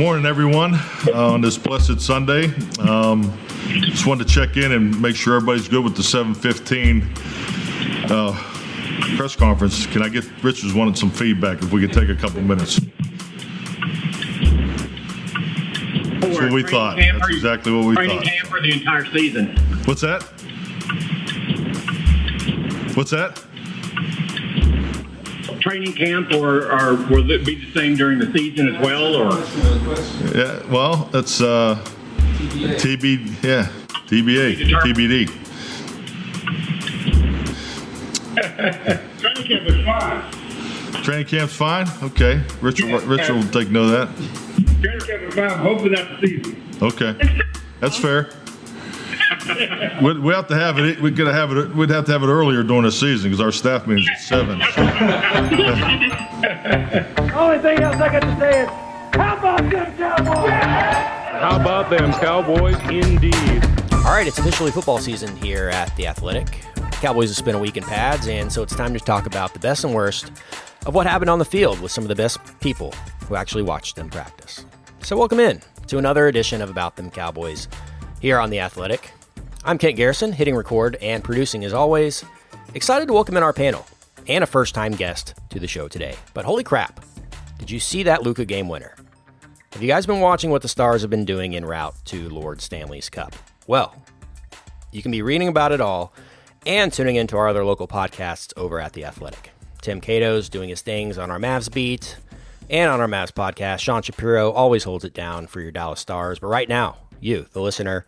Morning, everyone, uh, on this blessed Sunday. Um, just wanted to check in and make sure everybody's good with the 715 uh, press conference. Can I get, Richards wanted some feedback, if we could take a couple minutes. That's what we thought. That's exactly what we thought. Training camp for the entire season. What's that? What's that? Training camp, or, or will it be the same during the season as well, or? Yeah, well, that's uh, TB, yeah, TBA, TBD. Training camp is fine. Training camp's fine? Okay. Richard, Richard will take note of that. Training camp is fine, hopefully that's the season. Okay. That's fair. We'd, we have to have it, we're gonna have it, we'd have to have it earlier during the season because our staff meeting's at seven. Only thing else I got to say is, how about them Cowboys? How about them Cowboys, indeed? All right, it's officially football season here at the Athletic. Cowboys have spent a week in pads, and so it's time to talk about the best and worst of what happened on the field with some of the best people who actually watched them practice. So, welcome in to another edition of About Them Cowboys here on the Athletic. I'm Kent Garrison, hitting record and producing as always. Excited to welcome in our panel and a first time guest to the show today. But holy crap, did you see that Luka game winner? Have you guys been watching what the Stars have been doing en route to Lord Stanley's Cup? Well, you can be reading about it all and tuning into our other local podcasts over at The Athletic. Tim Cato's doing his things on our Mavs beat and on our Mavs podcast. Sean Shapiro always holds it down for your Dallas Stars. But right now, you, the listener,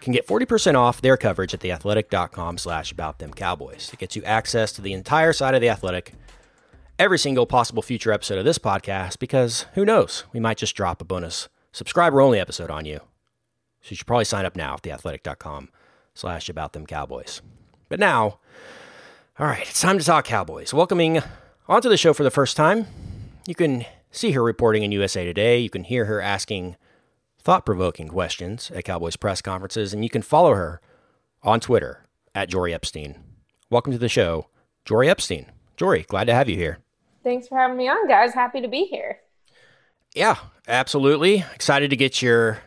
can get 40% off their coverage at theathletic.com slash about them cowboys. It gets you access to the entire side of The Athletic, every single possible future episode of this podcast, because who knows, we might just drop a bonus subscriber only episode on you. So you should probably sign up now at theathletic.com slash about them cowboys. But now, all right, it's time to talk Cowboys. Welcoming onto the show for the first time, you can see her reporting in USA Today. You can hear her asking thought provoking questions at Cowboys press conferences, and you can follow her on Twitter at Jori Epstein. Welcome to the show, Jori Epstein. Jori, glad to have you here. Thanks for having me on, guys. Happy to be here. Yeah, absolutely. Excited to get your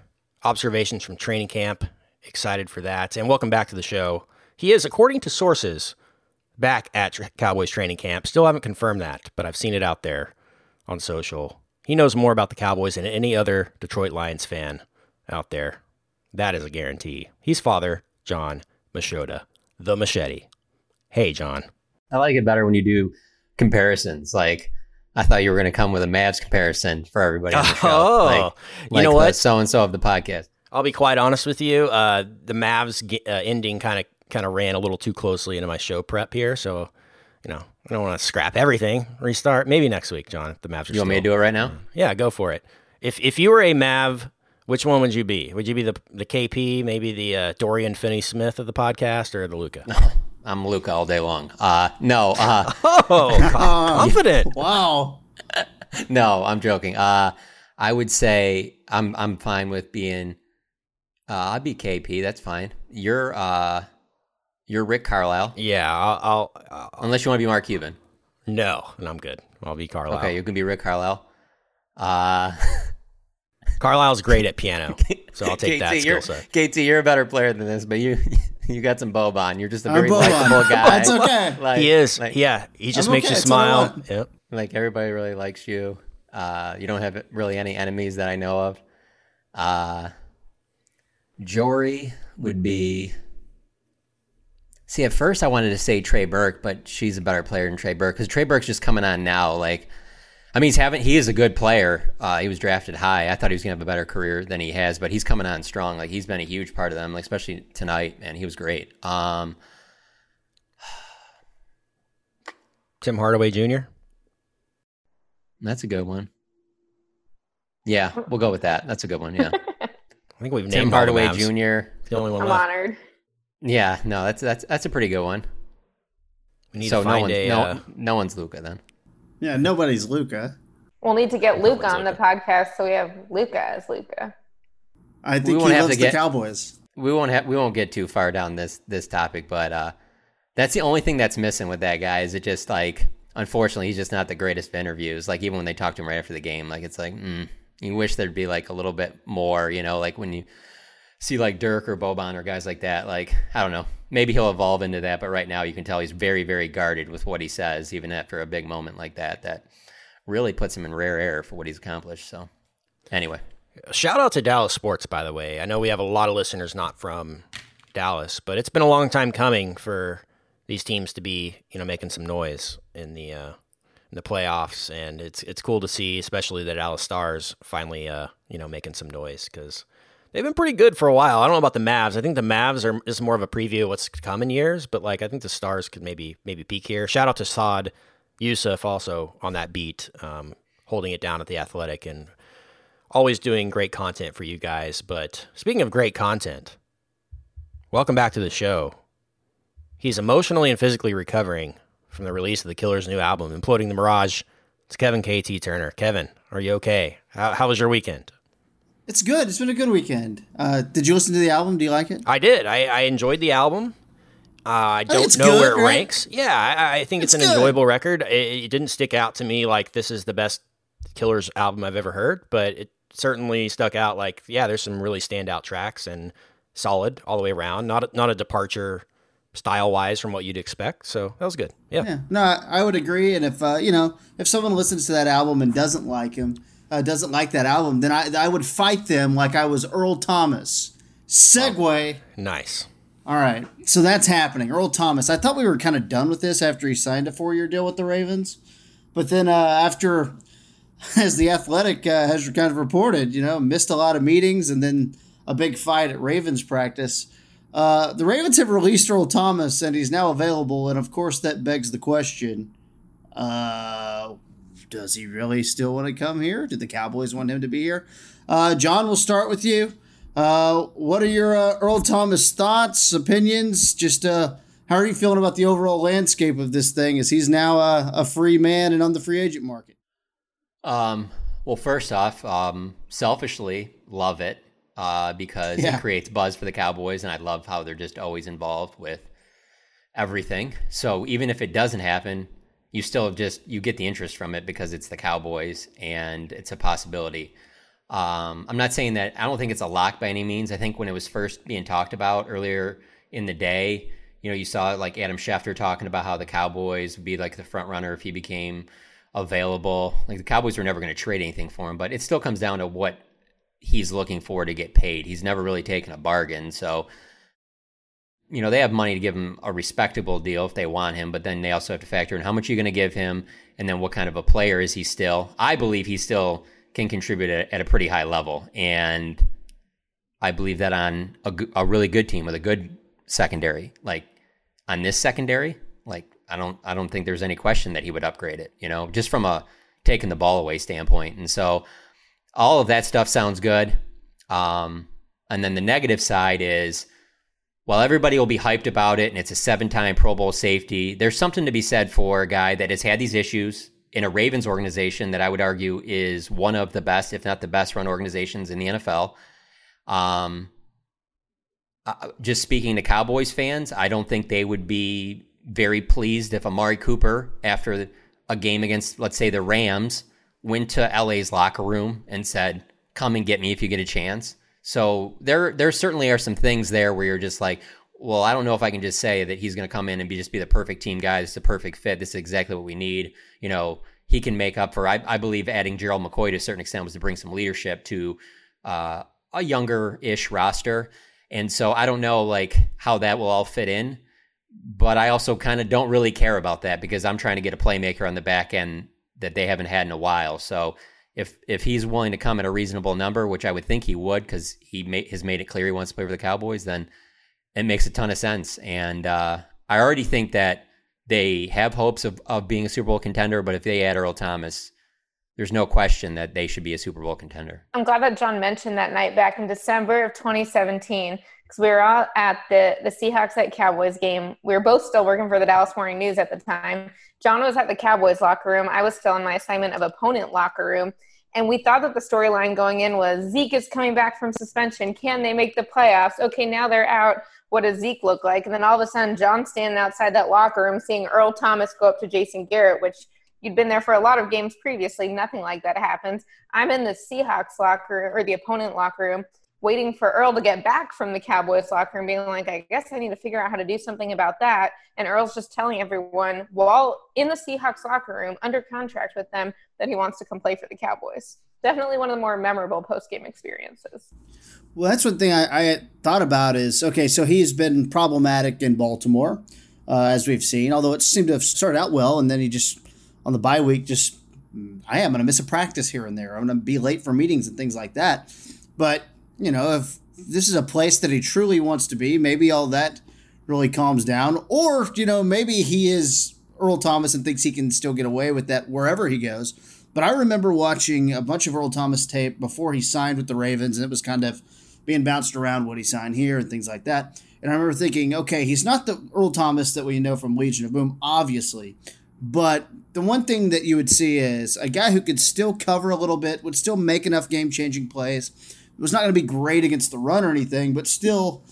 observations from training camp. Excited for that. And welcome back to the show. He is, according to sources, back at Cowboys training camp. Still haven't confirmed that, but I've seen it out there on social. He knows more about the Cowboys than any other Detroit Lions fan out there. That is a guarantee. He's father, John Machota, the machete. Hey, John. I like it better when you do comparisons. Like I thought you were going to come with a Mavs comparison for everybody on the show. Oh, like, you know what? So and so of the podcast. I'll be quite honest with you. Uh, the Mavs ge- uh, ending kind of kind of ran a little too closely into my show prep here, so you know I don't want to scrap everything. Restart maybe next week, John. If the Mavs are You want me to do it right now? Yeah, go for it. If if you were a Mav, which one would you be? Would you be the the KP, maybe the uh, Dorian Finney Smith of the podcast, or the Luka? No. I'm Luka all day long. Uh, no, uh, oh, confident. Wow. no, I'm joking. Uh, I would say I'm I'm fine with being. Uh, I'd be KP. That's fine. You're uh, you're Rick Carlisle, Yeah, I'll, I'll, I'll unless you want to be Mark Cuban. no, and I'm good. I'll be Carlisle. Okay, you can be Rick Carlisle. Uh, Carlisle's great at piano, so I'll take KT, that skill you're, set. KT, you're a better player than this, but you you got some Boban. You're just a I'm very Boban. likable guy. That's okay. Like, He is. Like, yeah, he just I'm makes okay, you that's all I smile. Yep. Like everybody really likes you. Uh, you don't have really any enemies that I know of. Uh, Jori would be. See, at first I wanted to say Trey Burke, but she's a better player than Trey Burke because Trey Burke's just coming on now. Like, I mean, he's having he is a good player. Uh, he was drafted high. I thought he was gonna have a better career than he has, but he's coming on strong. Like he's been a huge part of them, like especially tonight. Man, he was great. Um, Tim Hardaway Jr. that's a good one. Yeah, we'll go with that. That's a good one. Yeah, I think we've named Tim all Hardaway Jr. The only one I'm left. honored. Yeah, no, that's that's that's a pretty good one. We need so to no find one's a. no, uh, no one's Luka then. Yeah, nobody's Luka. We'll need to get Luke one's on the podcast so we have Luka as Luka. I think we won't he have loves to the get- Cowboys. We won't have we won't get too far down this this topic, but uh, that's the only thing that's missing with that guy. Is it just like unfortunately he's just not the greatest of interviews. Like even when they talk to him right after the game, like it's like mm, You wish there'd be like a little bit more, you know, like when you see like Dirk or Boban or guys like that. Like I don't know, maybe he'll evolve into that, but right now you can tell he's very, very guarded with what he says, even after a big moment like that. That really puts him in rare air for what he's accomplished. So anyway, Shout out to Dallas Sports, by the way. I know we have a lot of listeners not from Dallas, but it's been a long time coming for these teams to be, you know, making some noise in the uh, in the playoffs, and it's it's cool to see, especially the Dallas Stars finally, uh, you know, making some noise because they've been pretty good for a while. I don't know about the Mavs. I think the Mavs are is more of a preview of what's in years, but like I think the Stars could maybe maybe peak here. Shout out to Saad Yousuf also on that beat, um, holding it down at the Athletic and always doing great content for you guys. But speaking of great content, welcome back to the show. He's emotionally and physically recovering from the release of the Killer's new album, Imploding the Mirage. It's Kevin KT Turner. Kevin, are you okay? How, how was your weekend? It's good. It's been a good weekend. Uh, did you listen to the album? Do you like it? I did. I, I enjoyed the album. Uh, I don't it's know good, where it right? ranks. Yeah, I, I think it's, It's an good. enjoyable record. It, it didn't stick out to me like this is the best Killers album I've ever heard, but it certainly stuck out like yeah, there's some really standout tracks and solid all the way around. Not a, not a departure style wise from what you'd expect. So that was good. Yeah. Yeah. No, I, I would agree. And if uh, you know, if someone listens to that album and doesn't like him, uh, doesn't like that album, then I I would fight them like I was Earl Thomas. Segue. Nice. All right. So that's happening. Earl Thomas. I thought we were kind of done with this after he signed a four year deal with the Ravens. But then uh, after, as the Athletic uh, has kind of reported, you know, missed a lot of meetings and then a big fight at Ravens practice. Uh, the Ravens have released Earl Thomas and he's now available. And of course, that begs the question uh, does he really still want to come here? Did the Cowboys want him to be here? Uh, John, we'll start with you. Uh, what are your uh, Earl Thomas thoughts, opinions? Just uh, how are you feeling about the overall landscape of this thing? As he's now uh, a free man and on the free agent market. Um, well, first off, um, selfishly love it uh, because Yeah. it creates buzz for the Cowboys, and I love how they're just always involved with everything. So even if it doesn't happen, you still just you get the interest from it because it's the Cowboys and it's a possibility. Um, I'm not saying that I don't think it's a lock by any means. I think when it was first being talked about earlier in the day, you know, you saw like Adam Schefter talking about how the Cowboys would be like the front runner if he became available. Like the Cowboys were never going to trade anything for him, but it still comes down to what he's looking for to get paid. He's never really taken a bargain, so you know they have money to give him a respectable deal if they want him, but then they also have to factor in how much you're going to give him, and then what kind of a player is he still. I believe he still can contribute at, a pretty high level, and I believe that on a really good team with a good secondary, like on this secondary, like I don't I don't think there's any question that he would upgrade it. You know, just from a taking the ball away standpoint, and so all of that stuff sounds good. Um, and then the negative side is, while everybody will be hyped about it, and it's a seven-time Pro Bowl safety, there's something to be said for a guy that has had these issues in a Ravens organization that I would argue is one of the best, if not the best, run organizations in the NFL. Um, uh, just speaking to Cowboys fans, I don't think they would be very pleased if Amari Cooper, after a game against, let's say, the Rams, went to LA's locker room and said, "Come and get me if you get a chance." So there, there certainly are some things there where you're just like, "Well, I don't know if I can just say that he's going to come in and be just be the perfect team guy. Is a perfect fit. This is exactly what we need." You know, he can make up for. I, I believe adding Gerald McCoy to a certain extent was to bring some leadership to uh, a younger-ish roster. And so I don't know like how that will all fit in, but I also kind of don't really care about that because I'm trying to get a playmaker on the back end that they haven't had in a while. So if if he's willing to come at a reasonable number, which I would think he would because he has made it clear he wants to play for the Cowboys, then it makes a ton of sense. And uh, I already think that they have hopes of, of being a Super Bowl contender, but if they add Earl Thomas, there's no question that they should be a Super Bowl contender. I'm glad that John mentioned that night back in December of 2017 because we were all at the the Seahawks at Cowboys game. We were both still working for the Dallas Morning News at the time. John was at the Cowboys locker room. I was still in my assignment of opponent locker room. And we thought that the storyline going in was Zeke is coming back from suspension. Can they make the playoffs? Okay, now they're out. What does Zeke look like? And then all of a sudden, John's standing outside that locker room seeing Earl Thomas go up to Jason Garrett, which you'd been there for a lot of games previously. Nothing like that happens. I'm in the Seahawks locker or the opponent locker room waiting for Earl to get back from the Cowboys locker room, being like, I guess I need to figure out how to do something about that. And Earl's just telling everyone while in the Seahawks locker room under contract with them that he wants to come play for the Cowboys. Definitely one of the more memorable post game experiences. Well, that's one thing I, I, thought about is okay, so he's been problematic in Baltimore, uh, as we've seen, although it seemed to have started out well, and then he just, on the bye week, just, I am going to miss a practice here and there. I'm going to be late for meetings and things like that. But you know, if this is a place that he truly wants to be, maybe all that really calms down. Or, you know, maybe he is Earl Thomas and thinks he can still get away with that wherever he goes. But I remember watching a bunch of Earl Thomas tape before he signed with the Ravens, and it was kind of being bounced around what he signed here and things like that. And I remember thinking, okay, he's not the Earl Thomas that we know from Legion of Boom, obviously. But the one thing that you would see is a guy who could still cover a little bit, would still make enough game changing plays it was not going to be great against the run or anything, but still,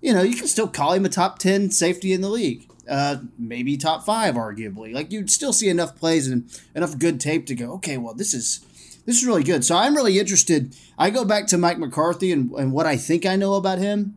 you know, you can still call him a top 10 safety in the league. Uh, maybe top five, arguably. Like you'd still see enough plays and enough good tape to go, okay, well, this is this is really good. So I'm really interested. I go back to Mike McCarthy and, and what I think I know about him.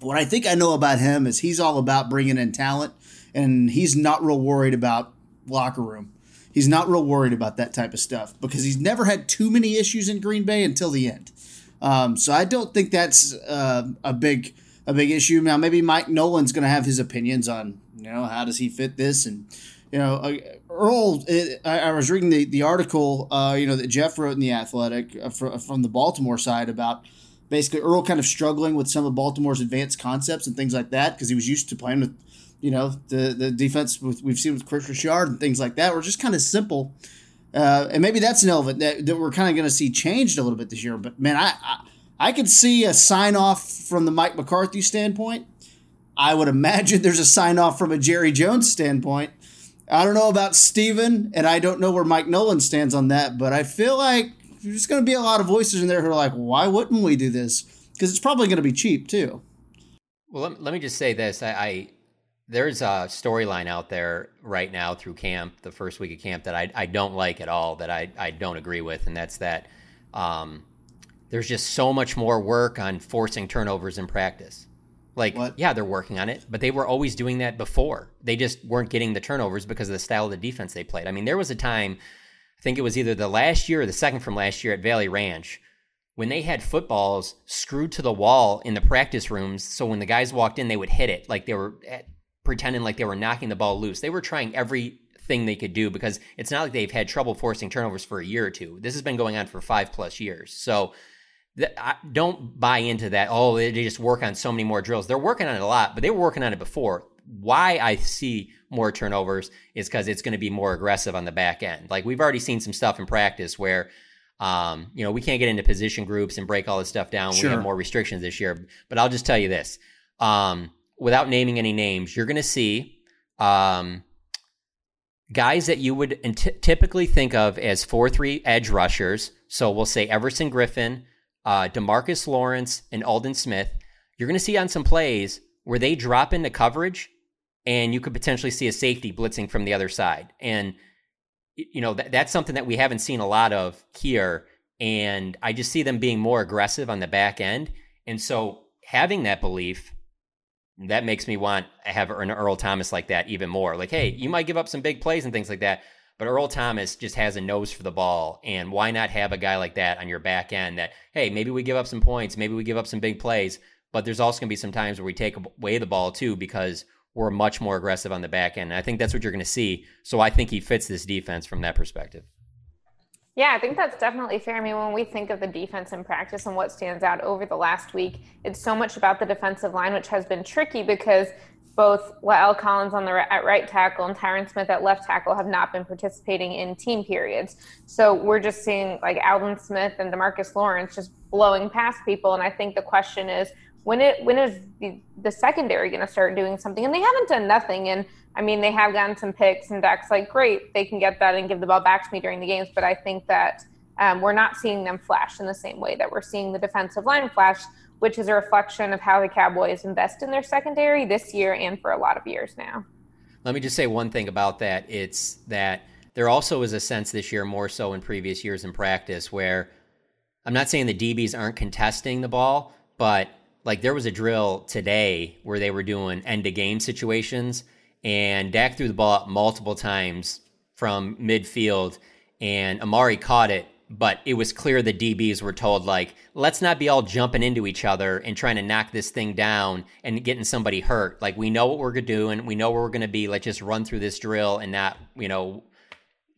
What I think I know about him is he's all about bringing in talent, and he's not real worried about locker room. He's not real worried about that type of stuff because he's never had too many issues in Green Bay until the end. Um, so I don't think that's uh, a big a big issue. Now maybe Mike Nolan's going to have his opinions on you know how does he fit this and you know uh, Earl. It, I, I, was reading the the article uh, you know that Jeff wrote in the Athletic uh, from, from the Baltimore side about basically Earl kind of struggling with some of Baltimore's advanced concepts and things like that because he was used to playing with you know the the defense with, we've seen with Kris Richard and things like that were just kind of simple uh, and maybe that's an element that, that we're kind of going to see changed a little bit this year. But man, I, I, I could see a sign off from the Mike McCarthy standpoint. I would imagine there's a sign off from a Jerry Jones standpoint. I don't know about Stephen, and I don't know where Mike Nolan stands on that, but I feel like there's going to be a lot of voices in there who are like, why wouldn't we do this? Because it's probably going to be cheap too. Well, let, let me just say this. I, I there's a storyline out there right now through camp, the first week of camp, that I, I don't like at all, that I, I don't agree with, and that's that um, there's just so much more work on forcing turnovers in practice. Like, what? yeah, they're working on it, but they were always doing that before. They just weren't getting the turnovers because of the style of the defense they played. I mean, there was a time, I think it was either the last year or the second from last year at Valley Ranch, when they had footballs screwed to the wall in the practice rooms. So when the guys walked in, they would hit it like they were at, pretending like they were knocking the ball loose. They were trying everything they could do because it's not like they've had trouble forcing turnovers for a year or two. This has been going on for five plus years. So th- I, don't buy into that. Oh, they just work on so many more drills. They're working on it a lot, but they were working on it before. Why I see more turnovers is because it's going to be more aggressive on the back end. Like we've already seen some stuff in practice where. Um, you know, we can't get into position groups and break all this stuff down. Sure. We have more restrictions this year. But I'll just tell you this. Um, without naming any names, you're going to see um, guys that you would t- typically think of as 4 3 edge rushers. So we'll say Everson Griffen, uh, Demarcus Lawrence, and Aldon Smith. You're going to see on some plays where they drop into coverage and you could potentially see a safety blitzing from the other side. And, you know, th- that's something that we haven't seen a lot of here. And I just see them being more aggressive on the back end. And so having that belief that makes me want to have an Earl Thomas like that even more. Like, hey, you might give up some big plays and things like that, but Earl Thomas just has a nose for the ball. And why not have a guy like that on your back end that, hey, maybe we give up some points, maybe we give up some big plays, but there's also going to be some times where we take away the ball too because we're much more aggressive on the back end. And I think that's what you're going to see. So I think he fits this defense from that perspective. Yeah, I think that's definitely fair. I mean, when we think of the defense in practice and what stands out over the last week, it's so much about the defensive line, which has been tricky because both La'el Collins on the at right tackle and Tyron Smith at left tackle have not been participating in team periods. So we're just seeing like Aldon Smith and Demarcus Lawrence just blowing past people. And I think the question is, when it when is the, the secondary going to start doing something? And they haven't done nothing. And I mean, they have gotten some picks, and Dak's like, great, they can get that and give the ball back to me during the games. But I think that um, we're not seeing them flash in the same way that we're seeing the defensive line flash, which is a reflection of how the Cowboys invest in their secondary this year and for a lot of years now. Let me just say one thing about that. It's that there also is a sense this year, more so in previous years in practice, where I'm not saying the DBs aren't contesting the ball, but like there was a drill today where they were doing end of game situations, and Dak threw the ball up multiple times from midfield, and Amari caught it but it was clear the DBs were told like, let's not be all jumping into each other and trying to knock this thing down and getting somebody hurt. Like we know what we're doing, we know where we're going to be. Let's just run through this drill and not, you know,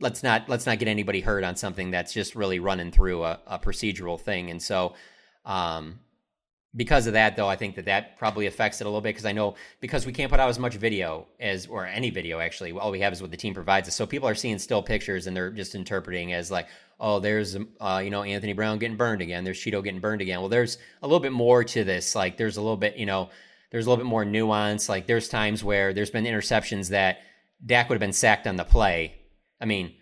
let's not let's not get anybody hurt on something that's just really running through a, a procedural thing. And so, um, because of that though i think that that probably affects it a little bit because i know because we can't put out as much video as or any video actually all we have is what the team provides us. So people are seeing still pictures and they're just interpreting as like oh there's uh, you know anthony brown getting burned again. There's Chido getting burned again. Well there's a little bit more to this. Like there's a little bit you know there's a little bit more nuance. Like there's times where there's been interceptions that Dak would have been sacked on the play. I mean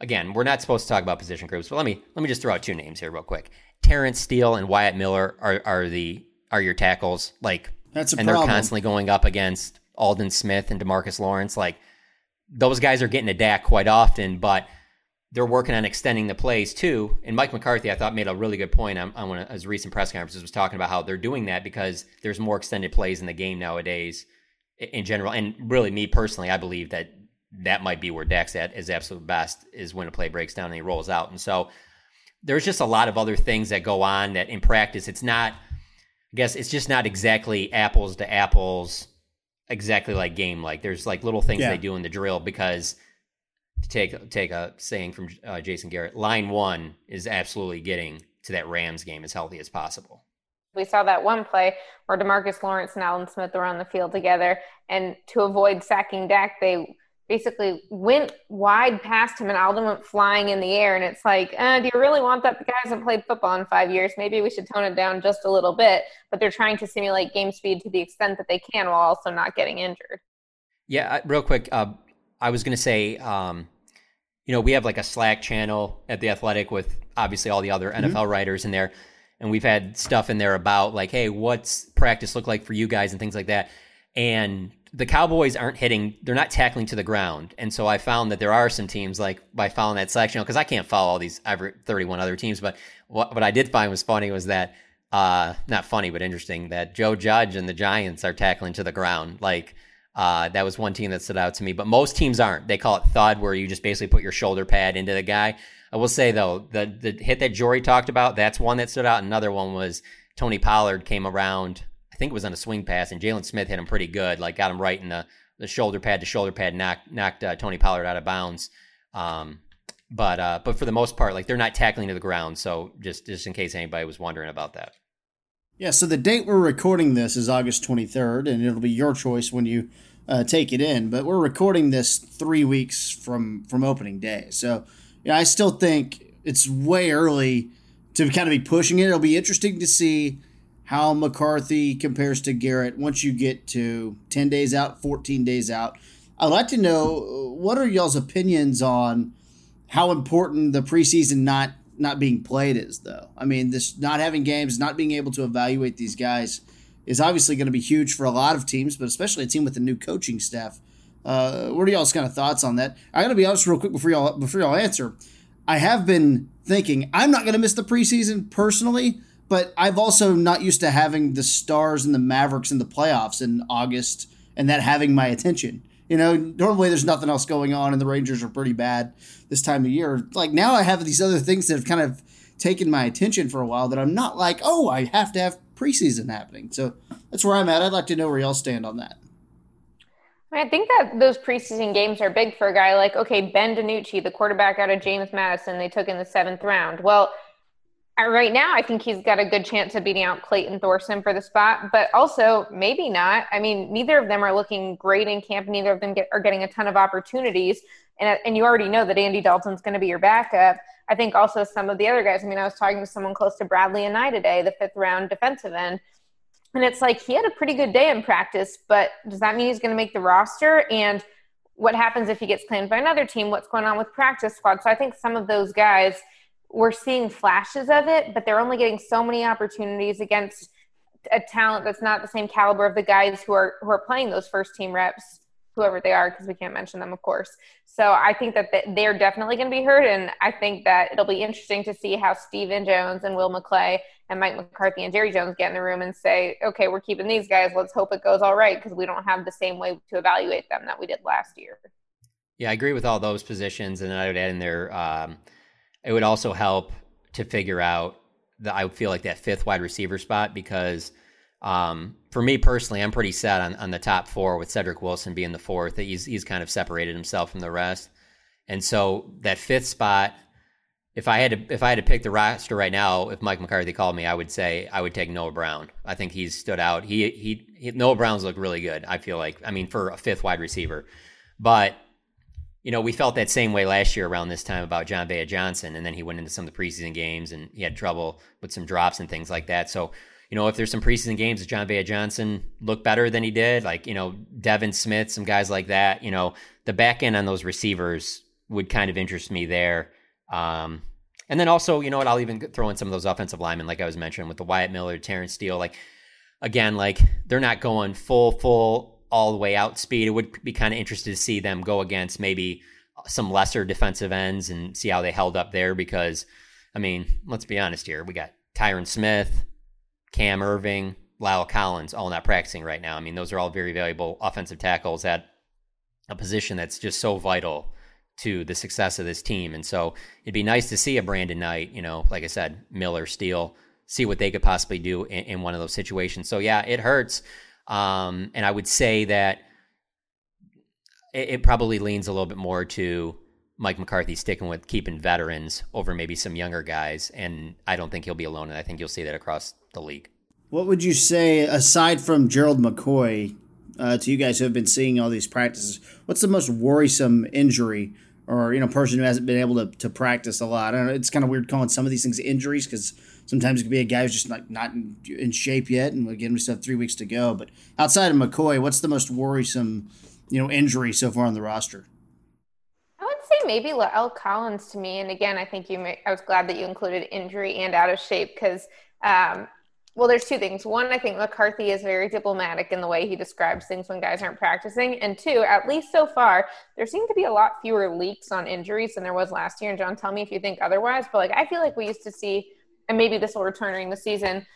again we're not supposed to talk about position groups but let me let me just throw out two names here real quick Terence Steele and Wyatt Miller are are the are your tackles. Like that's a problem. and problem. they're constantly going up against Aldon Smith and Demarcus Lawrence. Like those guys are getting a Dak quite often, but they're working on extending the plays too. And Mike McCarthy, I thought, made a really good point on, on one of his recent press conferences, was talking about how they're doing that because there's more extended plays in the game nowadays in general. And really, me personally, I believe that that might be where Dak's at is absolute best is when a play breaks down and he rolls out. And so there's just a lot of other things that go on that in practice, it's not, I guess it's just not exactly apples to apples, exactly like game like. There's like little things Yeah. they do in the drill because to take take a saying from uh, Jason Garrett, line one is absolutely getting to that Rams game as healthy as possible. We saw that one play where Demarcus Lawrence and Aldon Smith were on the field together, and to avoid sacking Dak, they basically went wide past him, and Aldon went flying in the air. And it's like, uh, do you really want that? The guy hasn't played football in five years. Maybe we should tone it down just a little bit. But they're trying to simulate game speed to the extent that they can, while also not getting injured. Yeah, real quick, uh, I was going to say, um, you know, we have like a Slack channel at the Athletic with obviously all the other NFL writers in there, and we've had stuff in there about like, hey, what's practice look like for you guys and things like that. And the Cowboys aren't hitting; they're not tackling to the ground. And so I found that there are some teams like by following that channel because I can't follow all these every thirty-one other teams, but what what I did find was funny was that. Uh, not funny, but interesting that Joe Judge and the Giants are tackling to the ground. Like, uh, that was one team that stood out to me, but most teams aren't. They call it thud, where you just basically put your shoulder pad into the guy. I will say though, the the hit that Jori talked about, that's one that stood out. Another one was Tony Pollard came around. Think it was on a swing pass, and Jaylon Smith hit him pretty good, like got him right in the, the shoulder pad to shoulder pad, knocked knocked uh, Tony Pollard out of bounds. Um, but uh, but for the most part, like they're not tackling to the ground. So just just in case anybody was wondering about that. Yeah, so the date we're recording this is August 23rd, and it'll be your choice when you uh, take it in. But we're recording this three weeks from from opening day, so yeah, I still think it's way early to kind of be pushing it. It'll be interesting to see how McCarthy compares to Garrett once you get to 10 days out, 14 days out. I'd like to know what are y'all's opinions on how important the preseason not not being played is though. I mean, this not having games, not being able to evaluate these guys is obviously going to be huge for a lot of teams, but especially a team with a new coaching staff. Uh, what are y'all's kind of thoughts on that? I got to be honest real quick before y'all before y'all answer. I have been thinking I'm not going to miss the preseason personally, but I've also not used to having the Stars and the Mavericks in the playoffs in August and that having my attention. You know, normally there's nothing else going on, and the Rangers are pretty bad this time of year. Like now, I have these other things that have kind of taken my attention for a while that I'm not like, oh, I have to have preseason happening. So that's where I'm at. I'd like to know where y'all stand on that. I, think that those preseason games are big for a guy like, okay, Ben DiNucci, the quarterback out of James Madison, they took in the seventh round. Well, Uh, right now, I think he's got a good chance of beating out Clayton Thorson for the spot, but also maybe not. I mean, neither of them are looking great in camp. Neither of them get, are getting a ton of opportunities. And, uh, and you already know that Andy Dalton's going to be your backup. I think also some of the other guys. I mean, I was talking to someone close to Bradlee Anae today, the fifth round defensive end. And it's like he had a pretty good day in practice, but does that mean he's going to make the roster? And what happens if he gets claimed by another team? What's going on with practice squad? So I think some of those guys, we're seeing flashes of it, but they're only getting so many opportunities against a talent that's not the same caliber of the guys who are who are playing those first team reps whoever they are because we can't mention them, of course. So I think that they're definitely going to be hurt, and I think that it'll be interesting to see how Stephen Jones and Will McClay and Mike McCarthy and Jerry Jones get in the room and say, okay, we're keeping these guys. Let's hope it goes all right because we don't have the same way to evaluate them that we did last year. Yeah, I agree with all those positions, and then I would add in there. Um, it would also help to figure out that I feel like that fifth wide receiver spot because um, for me personally, I'm pretty set on, on the top four with Cedric Wilson being the fourth. He's he's kind of separated himself from the rest, and so that fifth spot. If I had to if I had to pick the roster right now, if Mike McCarthy called me, I would say I would take Noah Brown. I think he's stood out. He he, he Noah Brown's looked really good. I feel like I mean for a fifth wide receiver, but you know, we felt that same way last year around this time about Jon'Vea Johnson, and then he went into some of the preseason games and he had trouble with some drops and things like that. So you know, if there's some preseason games that Jon'Vea Johnson looked better than he did, like, you know, Devin Smith, some guys like that, you know, the back end on those receivers would kind of interest me there. Um, and then also, you know what, I'll even throw in some of those offensive linemen, like I was mentioning with the Wyatt Miller, Terence Steele. Like, again, like they're not going full, full, all the way out speed. It would be kind of interested to see them go against maybe uh, some lesser defensive ends and see how they held up there because, I mean, let's be honest here. We got Tyron Smith, Cam Erving, La'el Collins, all not practicing right now. I mean, those are all very valuable offensive tackles at a position that's just so vital to the success of this team. And so it'd be nice to see a Brandon Knight, you know, like I said, Miller, Steele, see what they could possibly do in, in one of those situations. So yeah, it hurts. Um, and I would say that it, it probably leans a little bit more to Mike McCarthy sticking with keeping veterans over maybe some younger guys. And I don't think he'll be alone. And I think you'll see that across the league. What would you say, aside from Gerald McCoy, uh, to you guys who have been seeing all these practices, what's the most worrisome injury or you know person who hasn't been able to, to practice a lot? I don't know, it's kind of weird calling some of these things injuries because sometimes it could be a guy who's just not not in, in shape yet, and again we still have three weeks to go. But outside of McCoy, what's the most worrisome you know injury so far on the roster? I would say maybe La'el Collins to me, and again I think you. May, I was glad that you included injury and out of shape because. Um, well, there's two things. One, I think McCarthy is very diplomatic in the way he describes things when guys aren't practicing. And two, at least so far, there seem to be a lot fewer leaks on injuries than there was last year. And John, tell me if you think otherwise. But like, I feel like we used to see, and maybe this will return during the season.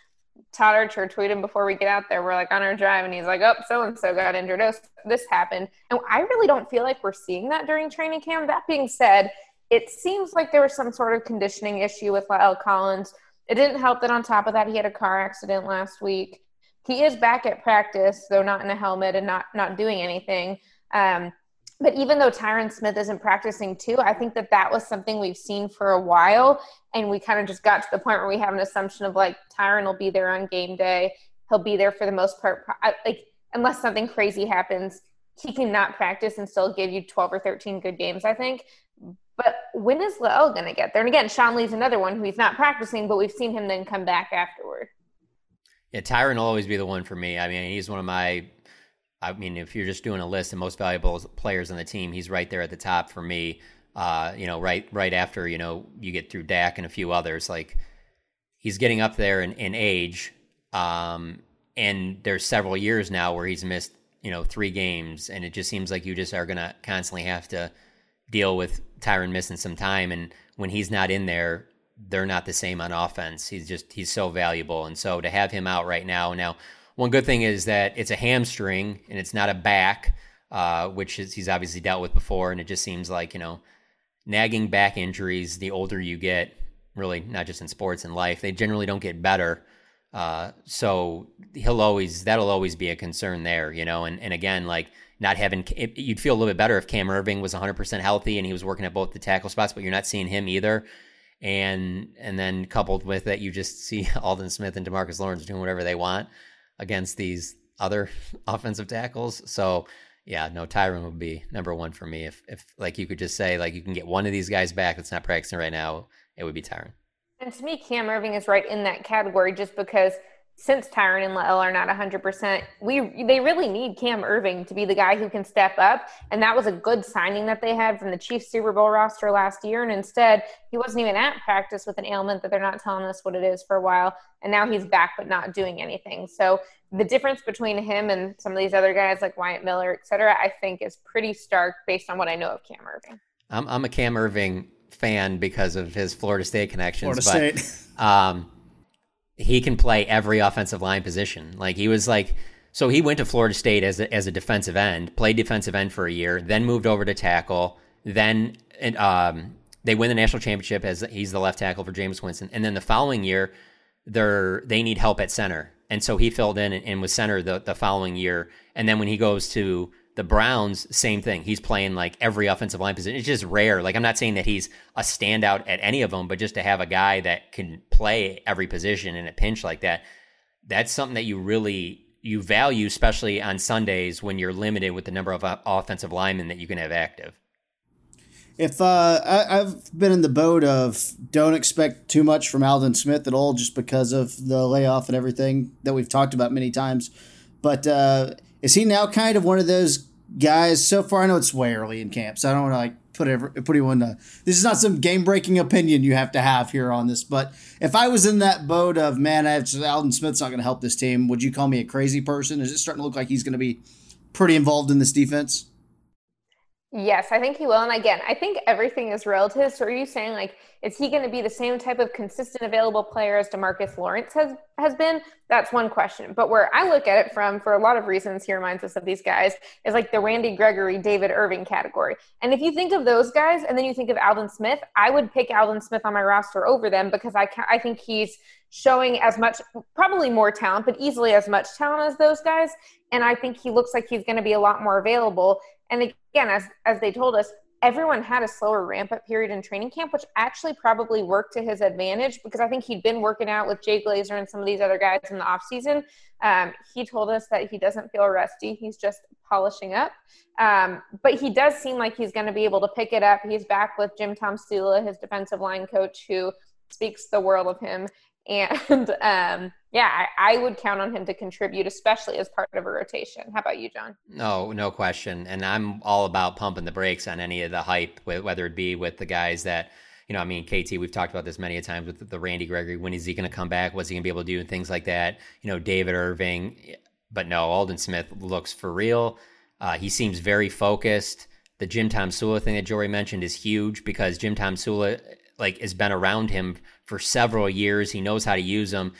Todd Archer tweeted before we get out there. We're like on our drive, and he's like, "Oh, so and so got injured. Oh, this happened." And I really don't feel like we're seeing that during training camp. That being said, it seems like there was some sort of conditioning issue with La'el Collins it didn't help that on top of that he had a car accident last week. He is back at practice, though not in a helmet and not not doing anything. Um, but even though Tyron Smith isn't practicing too, I think that that was something we've seen for a while, and we kind of just got to the point where we have an assumption of like Tyron will be there on game day. He'll be there for the most part. Like unless something crazy happens, he can not practice and still give you 12 or 13 good games. I think. But when is La'el going to get there? And again, Sean Lee's another one who he's not practicing, but we've seen him then come back afterward. Yeah, Tyron will always be the one for me. I mean, he's one of my. I mean, if you're just doing a list of most valuable players on the team, he's right there at the top for me. Uh, you know, right right after you know you get through Dak and a few others. Like he's getting up there in, in age, um, and there's several years now where he's missed you know three games, and it just seems like you just are gonna constantly have to deal with Tyron missing some time, and when he's not in there, they're not the same on offense. He's just he's so valuable, and so to have him out right now. Now, one good thing is that it's a hamstring and it's not a back, uh, which is, he's obviously dealt with before, and it just seems like you know nagging back injuries. The older you get, really not just in sports and life, they generally don't get better. Uh, so he'll always that'll always be a concern there, you know. And and again, like not having you'd feel a little bit better if Cam Erving was 100% healthy and he was working at both the tackle spots, but you're not seeing him either. And and then coupled with that, you just see Aldon Smith and Demarcus Lawrence doing whatever they want against these other offensive tackles. So yeah, no, Tyron would be number one for me. If if like you could just say like you can get one of these guys back that's not practicing right now, it would be Tyron. And to me, Cam Erving is right in that category just because since Tyron and Lael are not 100%, we they really need Cam Erving to be the guy who can step up. And that was a good signing that they had from the Chiefs Super Bowl roster last year. And instead, he wasn't even at practice with an ailment that they're not telling us what it is for a while. And now he's back, but not doing anything. So the difference between him and some of these other guys like Wyatt Miller, et cetera, I think is pretty stark based on what I know of Cam Erving. I'm, I'm a Cam Erving fan because of his Florida State connections. Florida but, State. Um, he can play every offensive line position. Like he was like, so he went to Florida State as a, as a defensive end, played defensive end for a year, then moved over to tackle. Then um, they win the national championship as he's the left tackle for Jameis Winston. And then the following year, they're they need help at center, and so he filled in and, and was center the the following year. And then when he goes to the Browns, same thing. He's playing like every offensive line position. It's just rare. Like I'm not saying that he's a standout at any of them, but just to have a guy that can play every position in a pinch like that, that's something that you really you value, especially on Sundays when you're limited with the number of uh, offensive linemen that you can have active. If uh, I, I've been in the boat of don't expect too much from Aldon Smith at all, just because of the layoff and everything that we've talked about many times. But uh, is he now kind of one of those guys? So far, I know it's way early in camp, so I don't want to like put ever, put anyone. Uh, this is not some game breaking opinion you have to have here on this. But if I was in that boat of man, I have, Aldon Smith's not going to help this team, would you call me a crazy person? Is it starting to look like he's going to be pretty involved in this defense? Yes, I think he will. And again, I think everything is relative. So are you saying like is he going to be the same type of consistent available player as Demarcus Lawrence has has been? That's one question. But where I look at it from, for a lot of reasons, he reminds us of these guys, is like the Randy Gregory, David Irving category. And if you think of those guys, and then you think of Aldon Smith, I would pick Aldon Smith on my roster over them because I can, I think he's showing as much, probably more talent, but easily as much talent as those guys. And I think he looks like he's going to be a lot more available. And again, as as they told us, everyone had a slower ramp up period in training camp, which actually probably worked to his advantage because I think he'd been working out with Jay Glazer and some of these other guys in the offseason. Um, he told us that he doesn't feel rusty. He's just polishing up. Um, but he does seem like he's going to be able to pick it up. He's back with Jim Tomsula, his defensive line coach, who speaks the world of him. And um, yeah, I, I, would count on him to contribute, especially as part of a rotation. How about you, John? No, no question. And I'm all about pumping the brakes on any of the hype, whether it be with the guys that, you know, I mean, KT, we've talked about this many a times with the Randy Gregory. When is he going to come back? What's he going to be able to do? And things like that. You know, David Irving. But no, Aldon Smith looks for real. Uh, he seems very focused. The Jim Tomsula thing that Jori mentioned is huge because Jim Tomsula like has been around him for several years. He knows how to use them.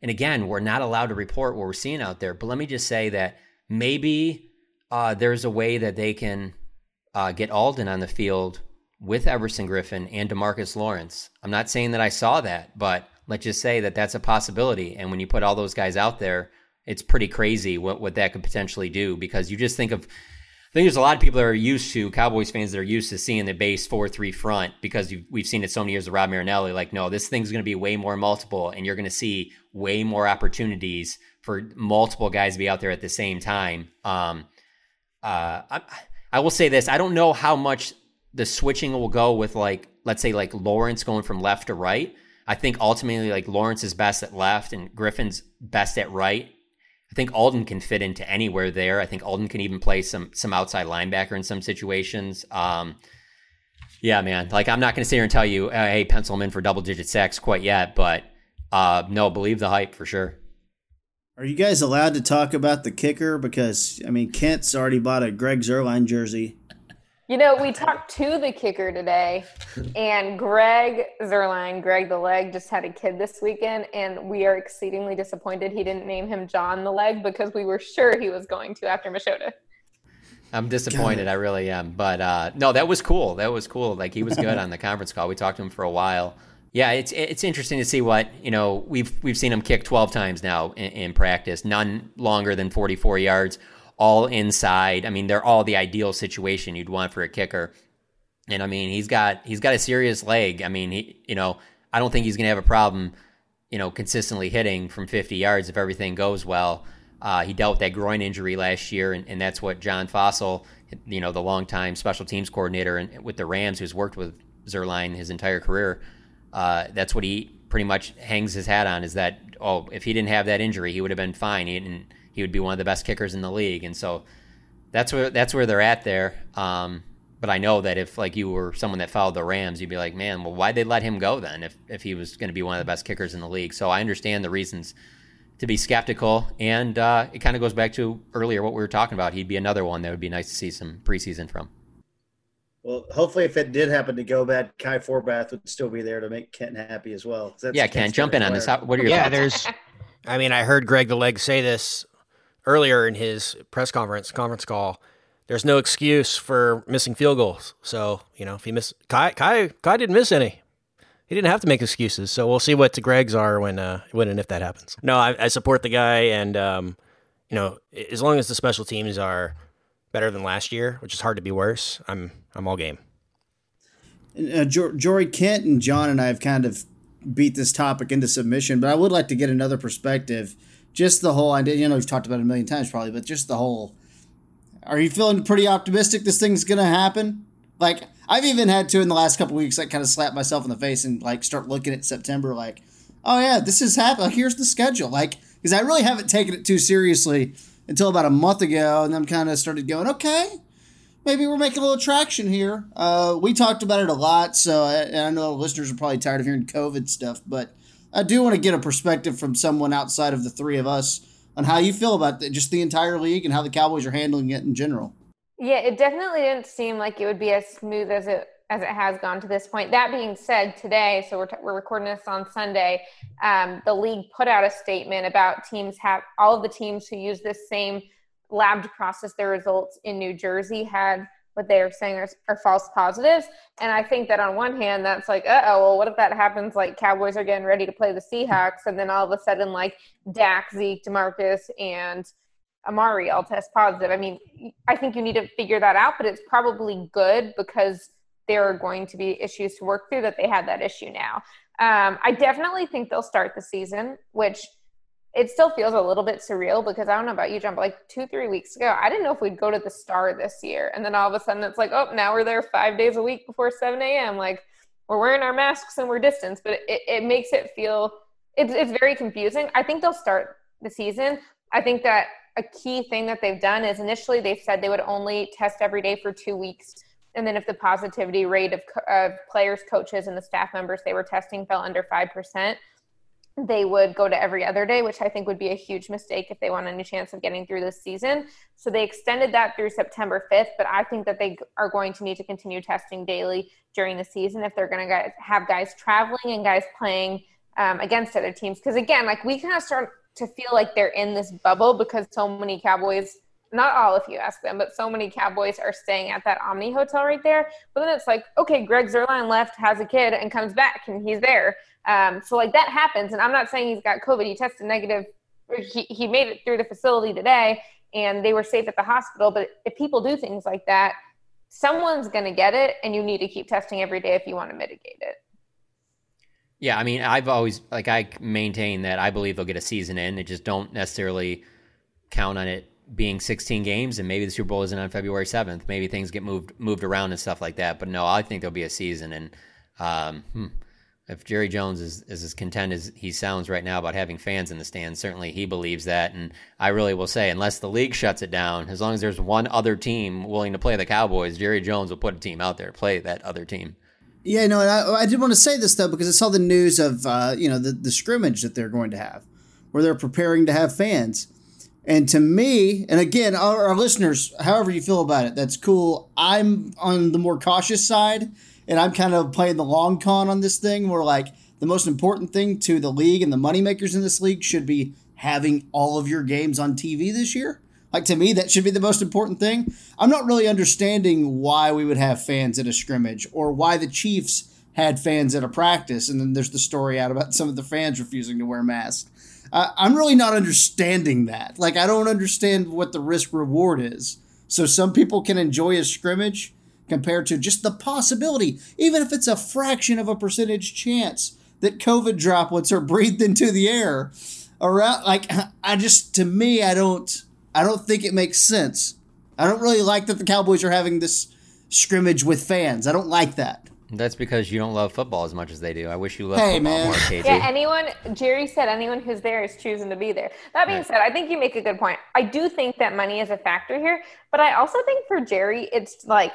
And again, we're not allowed to report what we're seeing out there. But let me just say that maybe uh, there's a way that they can uh, get Aldon on the field with Everson Griffen and Demarcus Lawrence. I'm not saying that I saw that, but let's just say that that's a possibility. And when you put all those guys out there, it's pretty crazy what, what that could potentially do because you just think of think there's a lot of people that are used to Cowboys fans that are used to seeing the base four three front because we've seen it so many years of Rod Marinelli. Like, no, this thing's going to be way more multiple, and you're going to see way more opportunities for multiple guys to be out there at the same time. Um, uh, I, I will say this: I don't know how much the switching will go with like, let's say, like Lawrence going from left to right. I think ultimately, like Lawrence is best at left and Griffen's best at right. I think Aldon can fit into anywhere there. I think Aldon can even play some some outside linebacker in some situations. Um, yeah, man. Like I'm not going to sit here and tell you, hey, pencil him in for double digit sacks quite yet, but uh, no, believe the hype for sure. Are you guys allowed to talk about the kicker? Because I mean, Kent's already bought a Greg Zuerlein jersey. You know, we talked to the kicker today, and Greg Zuerlein, Greg the Leg, just had a kid this weekend, and we are exceedingly disappointed he didn't name him John the Leg because we were sure he was going to after Machota. I'm disappointed. I really am. But uh, no, that was cool. That was cool. Like he was good on the conference call. We talked to him for a while. Yeah, it's it's interesting to see what you know. We've we've seen him kick 12 times now in, in practice, none longer than 44 yards all inside. I mean, they're all the ideal situation you'd want for a kicker. And I mean, he's got he's got a serious leg. I mean, he you know, I don't think he's going to have a problem, you know, consistently hitting from 50 yards if everything goes well. Uh, he dealt with that groin injury last year, and, and that's what John Fassel, you know, the longtime special teams coordinator and with the Rams, who's worked with Zuerlein his entire career, uh, that's what he pretty much hangs his hat on. Is that oh, if he didn't have that injury, he would have been fine. He didn't. He would be one of the best kickers in the league, and so that's where that's where they're at there. Um, but I know that if like you were someone that followed the Rams, you'd be like, man, well, why'd they let him go then if if he was going to be one of the best kickers in the league? So I understand the reasons to be skeptical, and uh, it kind of goes back to earlier what we were talking about. He'd be another one that would be nice to see some preseason from. Well, hopefully, if it did happen to go bad, Kai Forbath would still be there to make Kent happy as well. yeah, Kent, jump in on this. How, what are your yeah? thoughts? There's, I mean, I heard Greg the Leg say this earlier in his press conference conference call. There's no excuse for missing field goals. So you know, if he miss Kai, Kai, Kai didn't miss any. He didn't have to make excuses. So we'll see what the Gregs are when, uh, when and if that happens. No, I, I support the guy, and um, you know, as long as the special teams are better than last year, which is hard to be worse, I'm I'm all game. Uh, Jori Kent and John and I have kind of beat this topic into submission, but I would like to get another perspective. Just the whole idea, you know, we've talked about it a million times probably, but just the whole. Are you feeling pretty optimistic this thing's to happen? Like, I've even had to in the last couple weeks, like, kind of slap myself in the face and, like, start looking at September, like, oh, yeah, this is happening. Here's the schedule. Like, because I really haven't taken it too seriously until about a month ago, and then kind of started going, okay, maybe we're making a little traction here. Uh, we talked about it a lot, so I, I know listeners are probably tired of hearing COVID stuff, but I do want to get a perspective from someone outside of the three of us on how you feel about the, just the entire league and how the Cowboys are handling it in general. Yeah, it definitely didn't seem like it would be as smooth as it as it has gone to this point. That being said, today, so we're, t- we're recording this on Sunday, um, the league put out a statement about teams have all of the teams who use this same lab to process their results in New Jersey had what they are saying are, are false positives. And I think that on one hand, that's like, uh oh, well, what if that happens? Like Cowboys are getting ready to play the Seahawks, and then all of a sudden, like Dak, Zeke, Demarcus, and Amari all test positive. I mean, I think you need to figure that out, but it's probably good because there are going to be issues to work through that they had that issue now. Um, I definitely think they'll start the season, which it still feels a little bit surreal because I don't know about you, John, but like two, three weeks ago, I didn't know if we'd go to the star this year. And then all of a sudden it's like, oh, now we're there five days a week before 7 a.m. Like we're wearing our masks and we're distanced, but it, it makes it feel, it's, it's very confusing. I think they'll start the season. I think that a key thing that they've done is initially they said they would only test every day for two weeks and then if the positivity rate of, of players, coaches, and the staff members they were testing fell under 5%, they would go to every other day, which I think would be a huge mistake if they want any chance of getting through this season. So they extended that through September 5th, but I think that they are going to need to continue testing daily during the season if they're going to have guys traveling and guys playing um, against other teams. Because again, like we kind of start to feel like they're in this bubble because so many Cowboys not all if you ask them, but so many Cowboys are staying at that Omni hotel right there. But then it's like, okay, Greg Zuerlein left, has a kid, and comes back, and he's there. Um, so like that happens, and I'm not saying he's got COVID. He tested negative. He he made it through the facility today, and they were safe at the hospital. But if people do things like that, someone's going to get it, and you need to keep testing every day if you want to mitigate it. Yeah, I mean, I've always like I maintain that I believe they'll get a season in. They just don't necessarily count on it being 16 games and maybe the Super Bowl isn't on February 7th. Maybe things get moved moved around and stuff like that. But no, I think there'll be a season. And um, hmm, if Jerry Jones is, is as content as he sounds right now about having fans in the stands, certainly he believes that. And I really will say, unless the league shuts it down, as long as there's one other team willing to play the Cowboys, Jerry Jones will put a team out there play that other team. Yeah, no, and I, I did want to say this though because I saw the news of uh, you know the the scrimmage that they're going to have, where they're preparing to have fans. And to me, and again, our, our, listeners, however you feel about it, that's cool. I'm on the more cautious side, and I'm kind of playing the long con on this thing where, like, the most important thing to the league and the moneymakers in this league should be having all of your games on TV this year. Like, to me, that should be the most important thing. I'm not really understanding why we would have fans at a scrimmage or why the Chiefs had fans at a practice. And then there's the story out about some of the fans refusing to wear masks. I'm really not understanding that. Like, I don't understand what the risk reward is. So some people can enjoy a scrimmage compared to just the possibility, even if it's a fraction of a percentage chance that COVID droplets are breathed into the air around. Like, I just, to me, I don't, I don't think it makes sense. I don't really like that the Cowboys are having this scrimmage with fans. I don't like that. That's because you don't love football as much as they do. I wish you loved Hey, football man. more, KT. Yeah, anyone, Jerry said anyone who's there is choosing to be there. That being Right. said, I think you make a good point. I do think that money is a factor here, but I also think for Jerry, it's like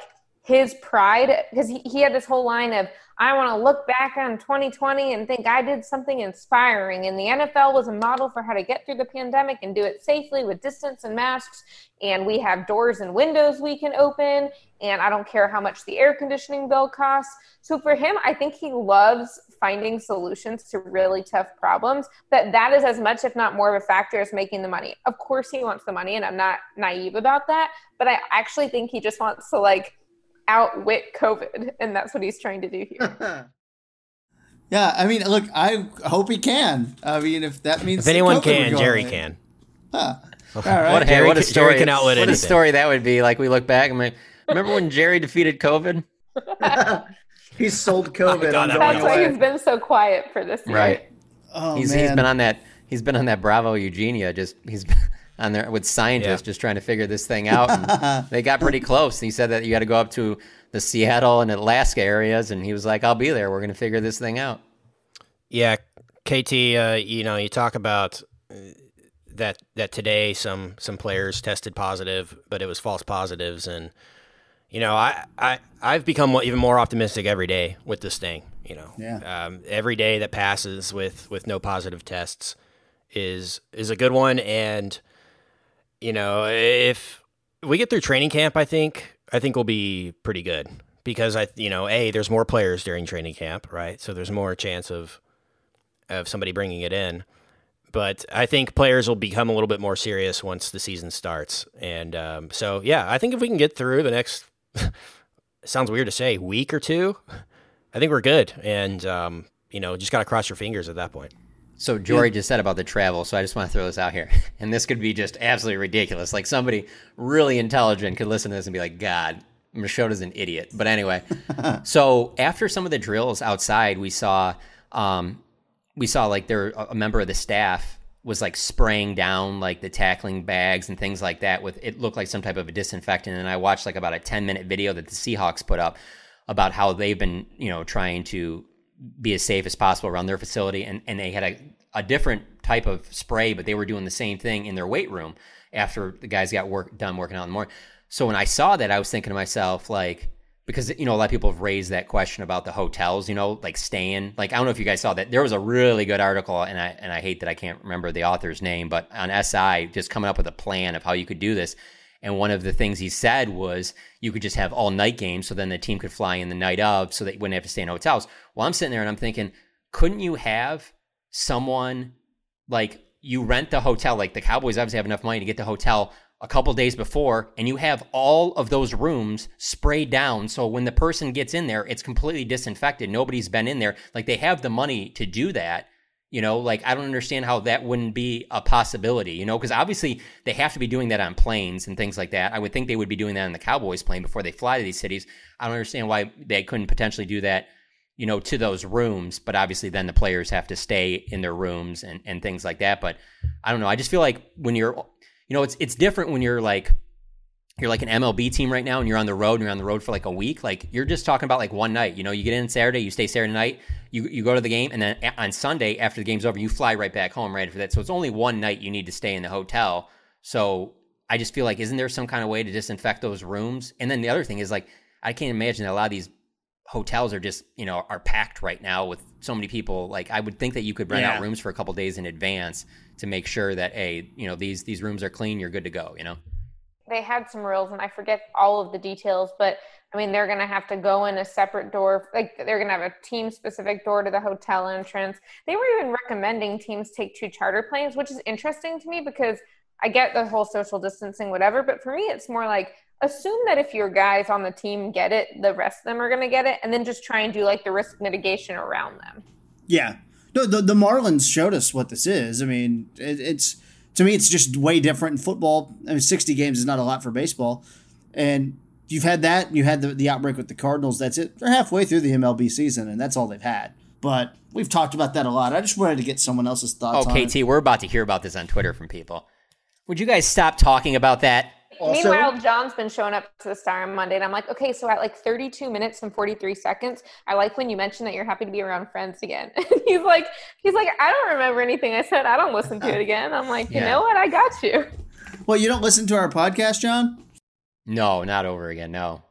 his pride because he, he had this whole line of, I want to look back on 2020 and think I did something inspiring. And the NFL was a model for how to get through the pandemic and do it safely with distance and masks. And we have doors and windows we can open. And I don't care how much the air conditioning bill costs. So for him, I think he loves finding solutions to really tough problems. That that is as much, if not more, of a factor as making the money. Of course, he wants the money, and I'm not naive about that. But I actually think he just wants to like outwit COVID, and that's what he's trying to do here. Yeah, I mean, look, I hope he can. I mean, if that means If anyone COVID can, Jerry away. can. Huh. All right. What, Jerry what a can- Jerry story! can outwit what a story that would be. Like we look back and like, remember when Jerry defeated COVID? he sold oh, COVID. God, that That's why away. he's been so quiet for this year. Right. Oh he's man. he's been on that. He's been on that Bravo Eugenia. Just he's been on there with scientists Yeah. just trying to figure this thing out. And they got pretty close. He said that you got to go up to the Seattle and Alaska areas, and he was like, "I'll be there. We're going to figure this thing out." Yeah, KT, uh, you know, you talk about uh, that that today some some players tested positive, but it was false positives, and you know, I I I've become even more optimistic every day with this thing. You know, Yeah. um, every day that passes with with no positive tests is is a good one, and you know, if we get through training camp, I think I think we'll be pretty good because I you know, a there's more players during training camp, right? So there's more chance of of somebody bringing it in. But I think players will become a little bit more serious once the season starts. And um, so, yeah, I think if we can get through the next, sounds weird to say, week or two, I think we're good. And, um, you know, just got to cross your fingers at that point. So Jori just said about the travel, so I just want to throw this out here. And this could be just absolutely ridiculous. Like somebody really intelligent could listen to this and be like, God, Machota's an idiot. But anyway, so after some of the drills outside, we saw um, we saw like there a member of the staff was like spraying down like the tackling bags and things like that with it looked like some type of a disinfectant. And I watched like about a 10 minute video that the Seahawks put up about how they've been, you know, trying to be as safe as possible around their facility. And, and they had a, a different type of spray, but they were doing the same thing in their weight room after the guys got work done working out in the morning. So when I saw that, I was thinking to myself, like, because you know a lot of people have raised that question about the hotels, you know, like staying. Like I don't know if you guys saw that. There was a really good article, and I and I hate that I can't remember the author's name, but on SI, just coming up with a plan of how you could do this. And one of the things he said was you could just have all night games, so then the team could fly in the night of, so that you wouldn't have to stay in hotels. Well, I'm sitting there and I'm thinking, couldn't you have someone like you rent the hotel? Like the Cowboys obviously have enough money to get the hotel a couple days before, and you have all of those rooms sprayed down. So when the person gets in there, it's completely disinfected. Nobody's been in there. Like they have the money to do that. You know, like I don't understand how that wouldn't be a possibility, you know, because obviously they have to be doing that on planes and things like that. I would think they would be doing that on the Cowboys plane before they fly to these cities. I don't understand why they couldn't potentially do that, you know, to those rooms, but obviously then the players have to stay in their rooms and, and things like that. But I don't know. I just feel like when you're, you know, it's it's different when you're like you're like an MLB team right now and you're on the road and you're on the road for like a week. Like you're just talking about like one night. You know, you get in Saturday, you stay Saturday night, you you go to the game, and then on Sunday after the game's over, you fly right back home right after that. So it's only one night you need to stay in the hotel. So I just feel like isn't there some kind of way to disinfect those rooms? And then the other thing is like I can't imagine that a lot of these hotels are just you know are packed right now with so many people. Like I would think that you could rent Yeah. out rooms for a couple days in advance to make sure that hey you know these these rooms are clean, you're good to go. You know. They had some rules and I forget all of the details, but I mean, they're going to have to go in a separate door. Like they're going to have a team specific door to the hotel entrance. They were even recommending teams take two charter planes, which is interesting to me because I get the whole social distancing, whatever. But for me, it's more like assume that if your guys on the team get it, the rest of them are going to get it, and then just try and do like the risk mitigation around them. Yeah. No, the, the Marlins showed us what this is. I mean, it, it's to me, it's just way different in football. I mean, sixty games is not a lot for baseball, and you've had that. You had the, the outbreak with the Cardinals. That's it. They're halfway through the MLB season, and that's all they've had. But we've talked about that a lot. I just wanted to get someone else's thoughts. Oh, on it. KT, we're about to hear about this on Twitter from people. Would you guys stop talking about that? Also- Meanwhile, John's been showing up to the Star on Monday, and I'm like, okay, so at like 32 minutes and 43 seconds, I like when you mentioned that you're happy to be around friends again. he's like, he's like, I don't remember anything I said. I don't listen to it again. I'm like, you Yeah. know what? I got you. Well, you don't listen to our podcast, John? No, not over again. No,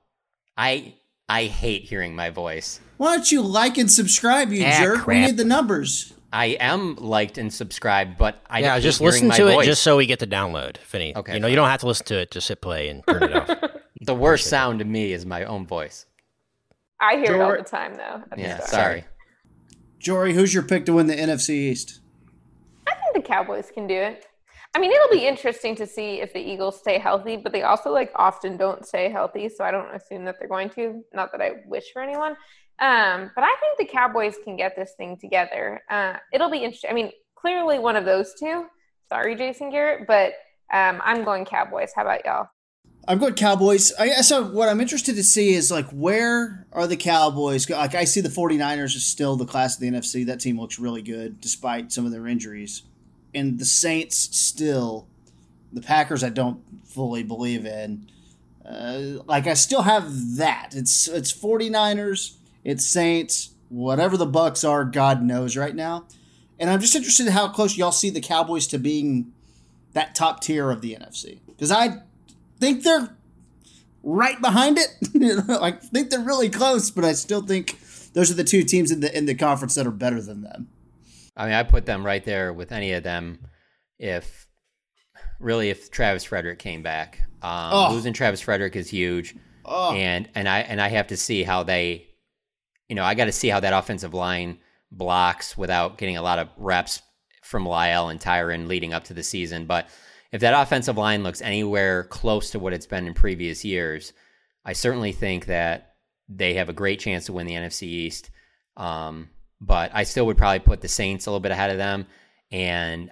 I I hate hearing my voice. Why don't you like and subscribe, you Ah, jerk? We need the numbers. I am liked and subscribed, but I yeah, hate just listen my to it voice. just so we get the download. Finny. Okay, you know, you don't have to listen to it. Just hit play and turn it off. the worst sound to me is my own voice. I hear it all the time, though. at the Yeah, Star. sorry. Jori, who's your pick to win the NFC East? I think the Cowboys can do it. I mean, it'll be interesting to see if the Eagles stay healthy, but they also like often don't stay healthy, so I don't assume that they're going to. Not that I wish for anyone, um, but I think the Cowboys can get this thing together. Uh, it'll be interesting. I mean, clearly one of those two. Sorry, Jason Garrett, but um, I'm going Cowboys. How about y'all? I'm going Cowboys. I guess what I'm interested to see is like where are the Cowboys? Like I see the 49ers are still the class of the NFC. That team looks really good despite some of their injuries. And the Saints still the Packers I don't fully believe in. Uh, like I still have that. It's it's 49ers, it's Saints, whatever the Bucks are, God knows right now. And I'm just interested in how close y'all see the Cowboys to being that top tier of the NFC. Because I think they're right behind it. I think they're really close, but I still think those are the two teams in the in the conference that are better than them. I mean, I put them right there with any of them. If really, if Travis Frederick came back, um, Oh. losing Travis Frederick is huge, Oh, and and I and I have to see how they, you know, I got to see how that offensive line blocks without getting a lot of reps from La'el and Tyron leading up to the season. But if that offensive line looks anywhere close to what it's been in previous years, I certainly think that they have a great chance to win the NFC East. Um, but I still would probably put the Saints a little bit ahead of them. And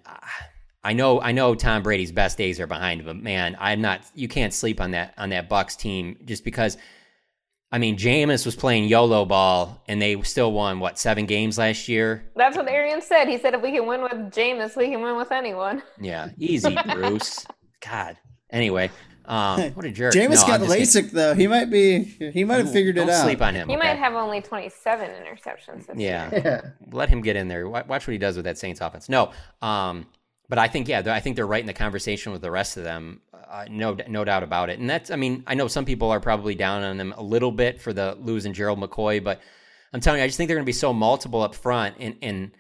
I know, I know Tom Brady's best days are behind him, but man, I'm not. You can't sleep on that on that Bucks team just because. I mean, Jameis was playing YOLO ball, and they still won what seven games last year. That's what Arian said. He said if we can win with Jameis, we can win with anyone. Yeah, easy, Bruce. God. Anyway, um, what a jerk. Jameis No, got I'm just LASIK though. He might be. He might have gonna- figured it don't out. sleep on him. He okay? might have only 27 interceptions this Yeah. year. Yeah. let him get in there. Watch what he does with that Saints offense. No, um, but I think yeah, I think they're right in the conversation with the rest of them. Uh, no, no doubt about it. And that's, I mean, I know some people are probably down on them a little bit for the losing Gerald McCoy, but I'm telling you, I just think they're going to be so multiple up front. And and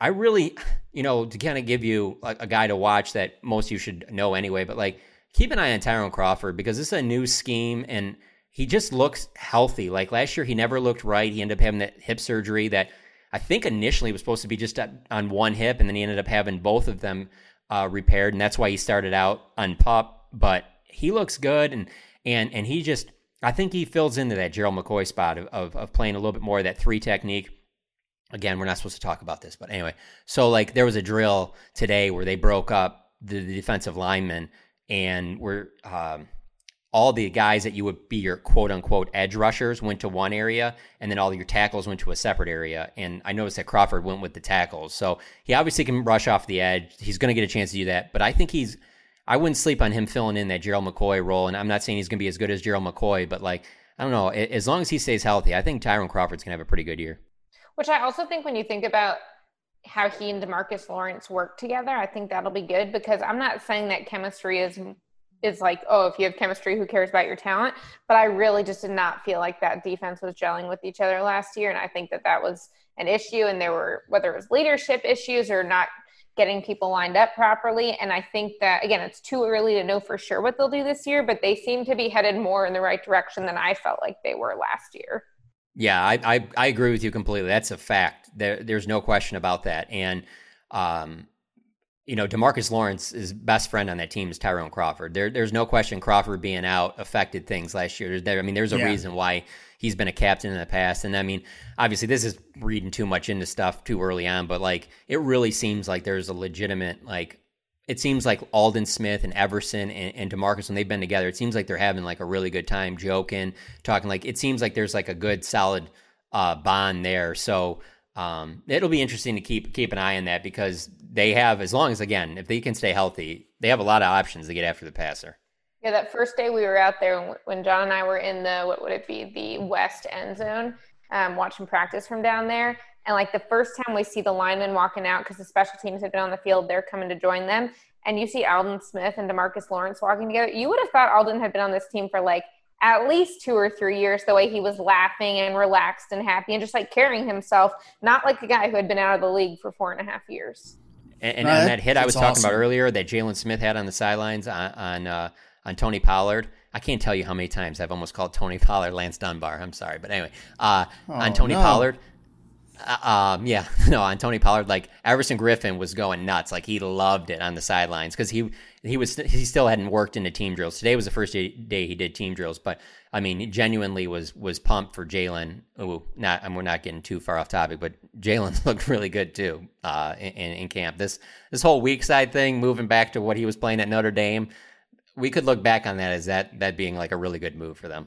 I really, you know, to kind of give you a, a guy to watch that most you should know anyway, but like keep an eye on Tyrone Crawford because this is a new scheme and he just looks healthy. Like last year, he never looked right. He ended up having that hip surgery that I think initially it was supposed to be just on- on one hip, and then he ended up having both of them uh, repaired, and that's why he started out on pup. But he looks good, and and and he just I think he fills into that Gerald McCoy spot of, of, of playing a little bit more of that three technique. Again, we're not supposed to talk about this, but anyway. So like there was a drill today where they broke up the, the defensive linemen and were um, all the guys that you would be your quote unquote edge rushers went to one area and then all your tackles went to a separate area. And I noticed that Crawford went with the tackles. So he obviously can rush off the edge. He's going to get a chance to do that. But I think he's, I wouldn't sleep on him filling in that Gerald McCoy role. And I'm not saying he's going to be as good as Gerald McCoy, but like, I don't know. As long as he stays healthy, I think Tyrone Crawford's going to have a pretty good year. Which I also think when you think about how he and Demarcus Lawrence work together, I think that'll be good because I'm not saying that chemistry is is like, oh, if you have chemistry, who cares about your talent? But I really just did not feel like that defense was gelling with each other last year, and I think that that was an issue. And there were whether it was leadership issues or not getting people lined up properly. And I think that again, it's too early to know for sure what they'll do this year, but they seem to be headed more in the right direction than I felt like they were last year. Yeah, I, I, I agree with you completely. That's a fact. There, there's no question about that. And, um, you know, Demarcus Lawrence's best friend on that team is Tyrone Crawford. There, there's no question Crawford being out affected things last year. There, I mean, there's a Yeah. reason why he's been a captain in the past. And I mean, obviously, this is reading too much into stuff too early on, but like, it really seems like there's a legitimate like. It seems like Aldon Smith and Everson and, and Demarcus when they've been together, it seems like they're having like a really good time joking, talking. Like it seems like there's like a good solid uh, bond there. So um, it'll be interesting to keep keep an eye on that because they have, as long as again, if they can stay healthy, they have a lot of options to get after the passer. Yeah, that first day we were out there when John and I were in the what would it be the west end zone, um, watching practice from down there. And like the first time we see the linemen walking out because the special teams have been on the field, they're coming to join them. And you see Aldon Smith and Demarcus Lawrence walking together. You would have thought Aldon had been on this team for like at least two or three years. The way he was laughing and relaxed and happy and just like carrying himself, not like a guy who had been out of the league for four and a half years. And, and, right. that hit I was talking awesome. about earlier that Jaylon Smith had on the sidelines on on, uh, on Tony Pollard. I can't tell you how many times I've almost called Tony Pollard Lance Dunbar. I'm sorry, but anyway, uh, oh, on Tony no. Pollard. Uh, um, yeah, no, on Tony Pollard, like Everson Griffen was going nuts. Like he loved it on the sidelines because he he was he still hadn't worked into team drills. Today was the first day, day he did team drills, but I mean, genuinely was was pumped for Jaylon. Oh, not and we're not getting too far off topic, but Jaylon looked really good too uh, in, in camp. This this whole weak side thing, moving back to what he was playing at Notre Dame, we could look back on that as that that being like a really good move for them.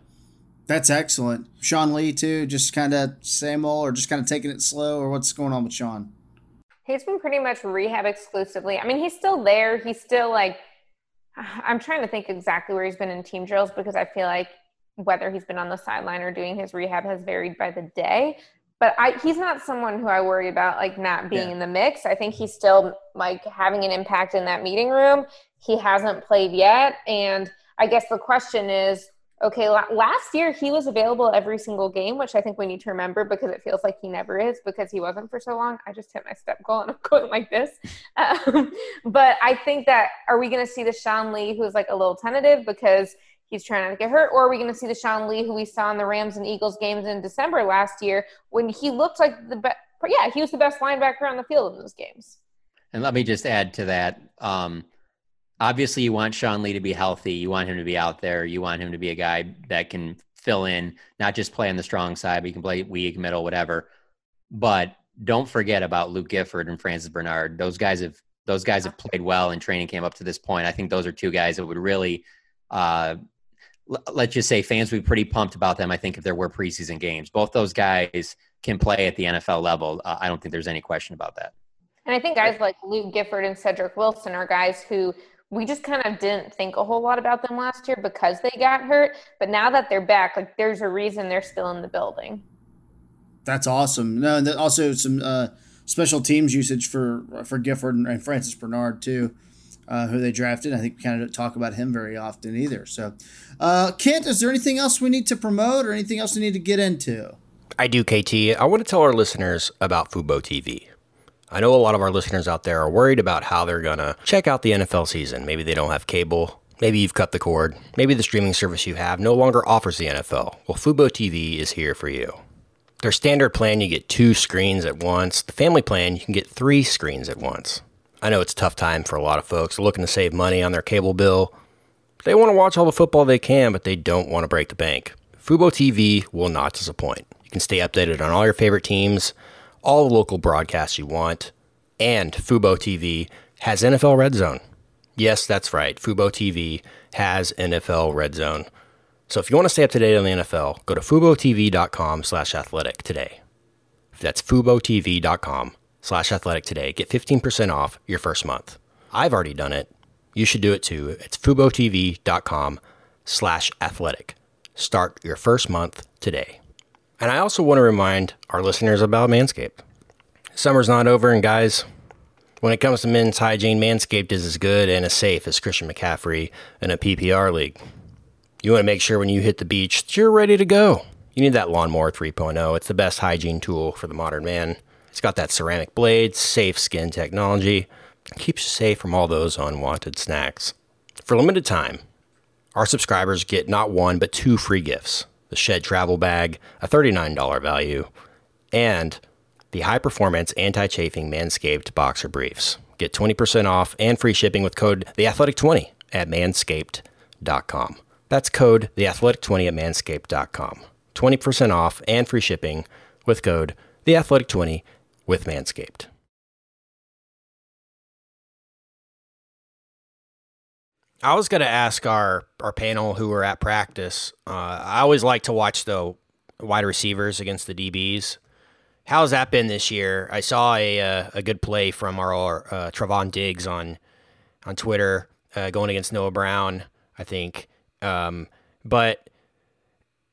That's excellent. Sean Lee too, just kind of same old, or just kind of taking it slow, or what's going on with Sean? He's been pretty much rehab exclusively. I mean, he's still there. He's still like, I'm trying to think exactly where he's been in team drills because I feel like whether he's been on the sideline or doing his rehab has varied by the day. But I, he's not someone who I worry about like not being yeah. in the mix. I think he's still like having an impact in that meeting room. He hasn't played yet, and I guess the question is okay, last year he was available every single game, which I think we need to remember because it feels like he never is because he wasn't for so long. I just hit my step goal and I'm going like this. Um, but I think that are we going to see the Sean Lee who's like a little tentative because he's trying not to get hurt, or are we going to see the Sean Lee who we saw in the Rams and Eagles games in December last year when he looked like the best? Yeah, he was the best linebacker on the field in those games. And let me just add to that. Um, obviously you want Sean Lee to be healthy. You want him to be out there. You want him to be a guy that can fill in, not just play on the strong side, but he can play weak, middle, whatever. But don't forget about Luke Gifford and Francis Bernard. Those guys have those guys have played well in training camp up to this point. I think those are two guys that would really uh, let's just say fans would be pretty pumped about them. I think if there were preseason games, both those guys can play at the NFL level. Uh, I don't think there's any question about that. And I think guys like Luke Gifford and Cedric Wilson are guys who we just kind of didn't think a whole lot about them last year because they got hurt. But now that they're back, like there's a reason they're still in the building. That's awesome. No, and also some uh, special teams usage for for Gifford and Francis Bernard too, uh, who they drafted. I think we kind of don't talk about him very often either. So, uh, Kent, is there anything else we need to promote or anything else we need to get into? I do, KT. I want to tell our listeners about Fubo TV. I know a lot of our listeners out there are worried about how they're going to check out the NFL season. Maybe they don't have cable. Maybe you've cut the cord. Maybe the streaming service you have no longer offers the NFL. Well, Fubo TV is here for you. Their standard plan, you get two screens at once. The family plan, you can get three screens at once. I know it's a tough time for a lot of folks looking to save money on their cable bill. They want to watch all the football they can, but they don't want to break the bank. Fubo TV will not disappoint. You can stay updated on all your favorite teams all the local broadcasts you want, and Fubo TV has NFL Red Zone. Yes, that's right. Fubo TV has NFL Red Zone. So if you want to stay up to date on the NFL, go to FuboTV.com slash athletic today. That's FuboTV.com slash athletic today. Get 15% off your first month. I've already done it. You should do it too. It's FuboTV.com slash athletic. Start your first month today. And I also want to remind our listeners about Manscaped. Summer's not over, and guys, when it comes to men's hygiene, Manscaped is as good and as safe as Christian McCaffrey in a PPR league. You want to make sure when you hit the beach that you're ready to go. You need that Lawnmower 3.0. It's the best hygiene tool for the modern man. It's got that ceramic blade, safe skin technology, keeps you safe from all those unwanted snacks. For limited time, our subscribers get not one but two free gifts the Shed Travel Bag, a $39 value, and the high performance anti chafing Manscaped Boxer Briefs. Get 20% off and free shipping with code TheAthletic20 at manscaped.com. That's code TheAthletic20 at manscaped.com. 20% off and free shipping with code TheAthletic20 with Manscaped. I was going to ask our, our panel who were at practice. Uh, I always like to watch the wide receivers against the DBs. How's that been this year? I saw a uh, a good play from our uh, Trevon Diggs on on Twitter uh, going against Noah Brown. I think. Um, but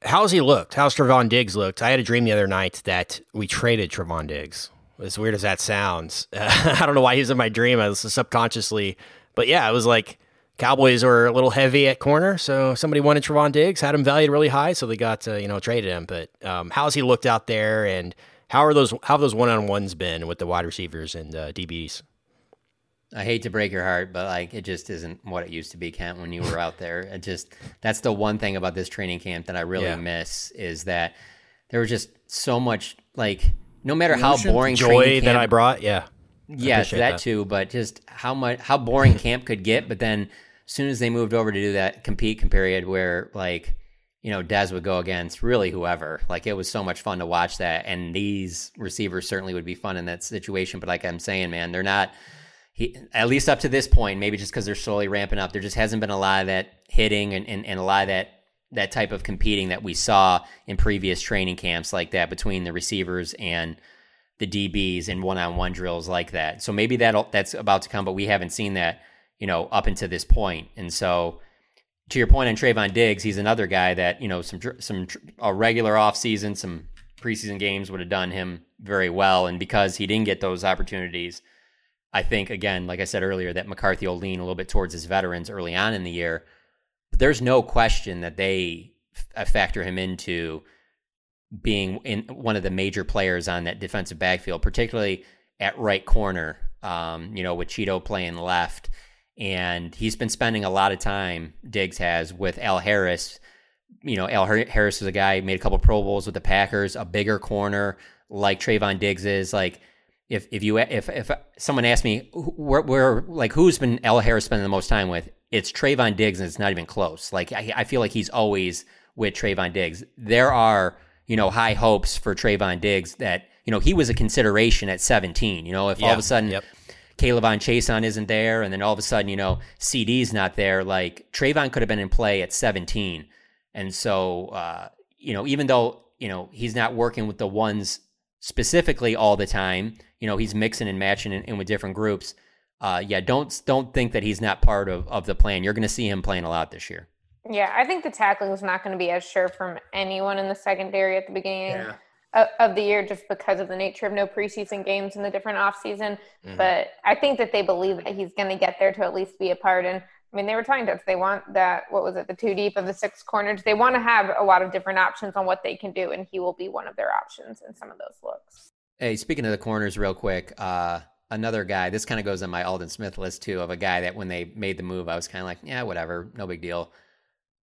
how's he looked? How's Trevon Diggs looked? I had a dream the other night that we traded Trevon Diggs. As weird as that sounds, I don't know why he was in my dream. I was subconsciously, but yeah, it was like Cowboys were a little heavy at corner, so somebody wanted Trevon Diggs, had him valued really high, so they got uh, you know traded him. But um, how's he looked out there, and how are those how have those one on ones been with the wide receivers and uh, DBs? I hate to break your heart, but like it just isn't what it used to be, Kent, when you were out there. It just that's the one thing about this training camp that I really Yeah. miss is that there was just so much like no matter how boring Joy training that I brought, yeah, yeah, that, that. too, but just how much how boring camp could get. But then soon as they moved over to do that compete period where like you know Dez would go against really whoever, like it was so much fun to watch that. And these receivers certainly would be fun in that situation. But like I'm saying, man, they're not. He, at least up to this point, maybe just because they're slowly ramping up, there just hasn't been a lot of that hitting and, and, and a lot of that that type of competing that we saw in previous training camps like that between the receivers and the DBs in one-on-one drills like that. So maybe that that's about to come, but we haven't seen that, you know, up until this point. And so, to your point on Trevon Diggs, he's another guy that you know some some a regular offseason, some preseason games would have done him very well. And because he didn't get those opportunities, I think again, like I said earlier, that McCarthy will lean a little bit towards his veterans early on in the year. But there's no question that they f- factor him into being in one of the major players on that defensive backfield, particularly at right corner. Um, you know, with Chido playing left, and he's been spending a lot of time. Diggs has with Al Harris. You know, Al Harris was a guy made a couple Pro Bowls with the Packers, a bigger corner like Trevon Diggs is. Like, if if you if if someone asked me where, where like who's been Al Harris spending the most time with, it's Trevon Diggs, and it's not even close. Like, I, I feel like he's always with Trevon Diggs. There are you know high hopes for Trevon Diggs that you know he was a consideration at 17. You know, if all of a sudden yep. K'Lavon Chaisson isn't there, and then all of a sudden, you know, CD's not there. Like Trevon could have been in play at 17, and so uh, you know, even though you know he's not working with the ones specifically all the time, you know, he's mixing and matching in, in with different groups. Uh, yeah, don't don't think that he's not part of of the plan. You're going to see him playing a lot this year. Yeah, I think the tackling is not going to be as sure from anyone in the secondary at the beginning Yeah. Of, the year just because of the nature of no preseason games and the different offseason. Mhm. But I think that they believe that he's going to get there to at least be a part. And I mean, they were talking to us. They want that, what was it, the two deep of the six corners. They want to have a lot of different options on what they can do. And he will be one of their options in some of those looks. Hey, speaking of the corners, real quick, uh, another guy. This kind of goes on my Aldon Smith list too, of a guy that when they made the move, I was kind of like, yeah, whatever, no big deal.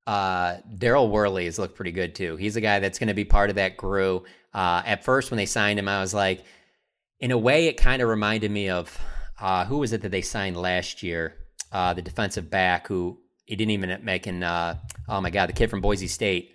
Uh, Daryl Worley has looked pretty good too. He's a guy that's going to be part of that crew. Uh, at first, when they signed him, I was like, in a way, it kind of reminded me of uh, who was it that they signed last year? Uh, the defensive back who he didn't even make making. Uh, oh my god, the kid from Boise State,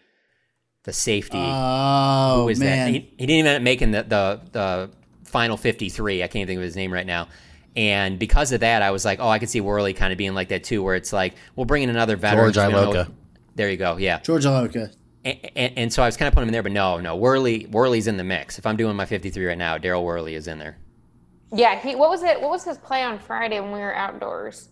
the safety. Oh Who was man, that? He, he didn't even make in the, the the final 53. I can't think of his name right now. And because of that, I was like, oh, I could see Worley kind of being like that too, where it's like, we'll bring in another veteran. George We don't know- Iloka. There you go. Yeah. George Iloka. And, and, and so I was kind of putting him in there, but no, no. Worley Worley's in the mix. If I'm doing my 53 right now, Daryl Worley is in there. Yeah, he what was it? What was his play on Friday when we were outdoors?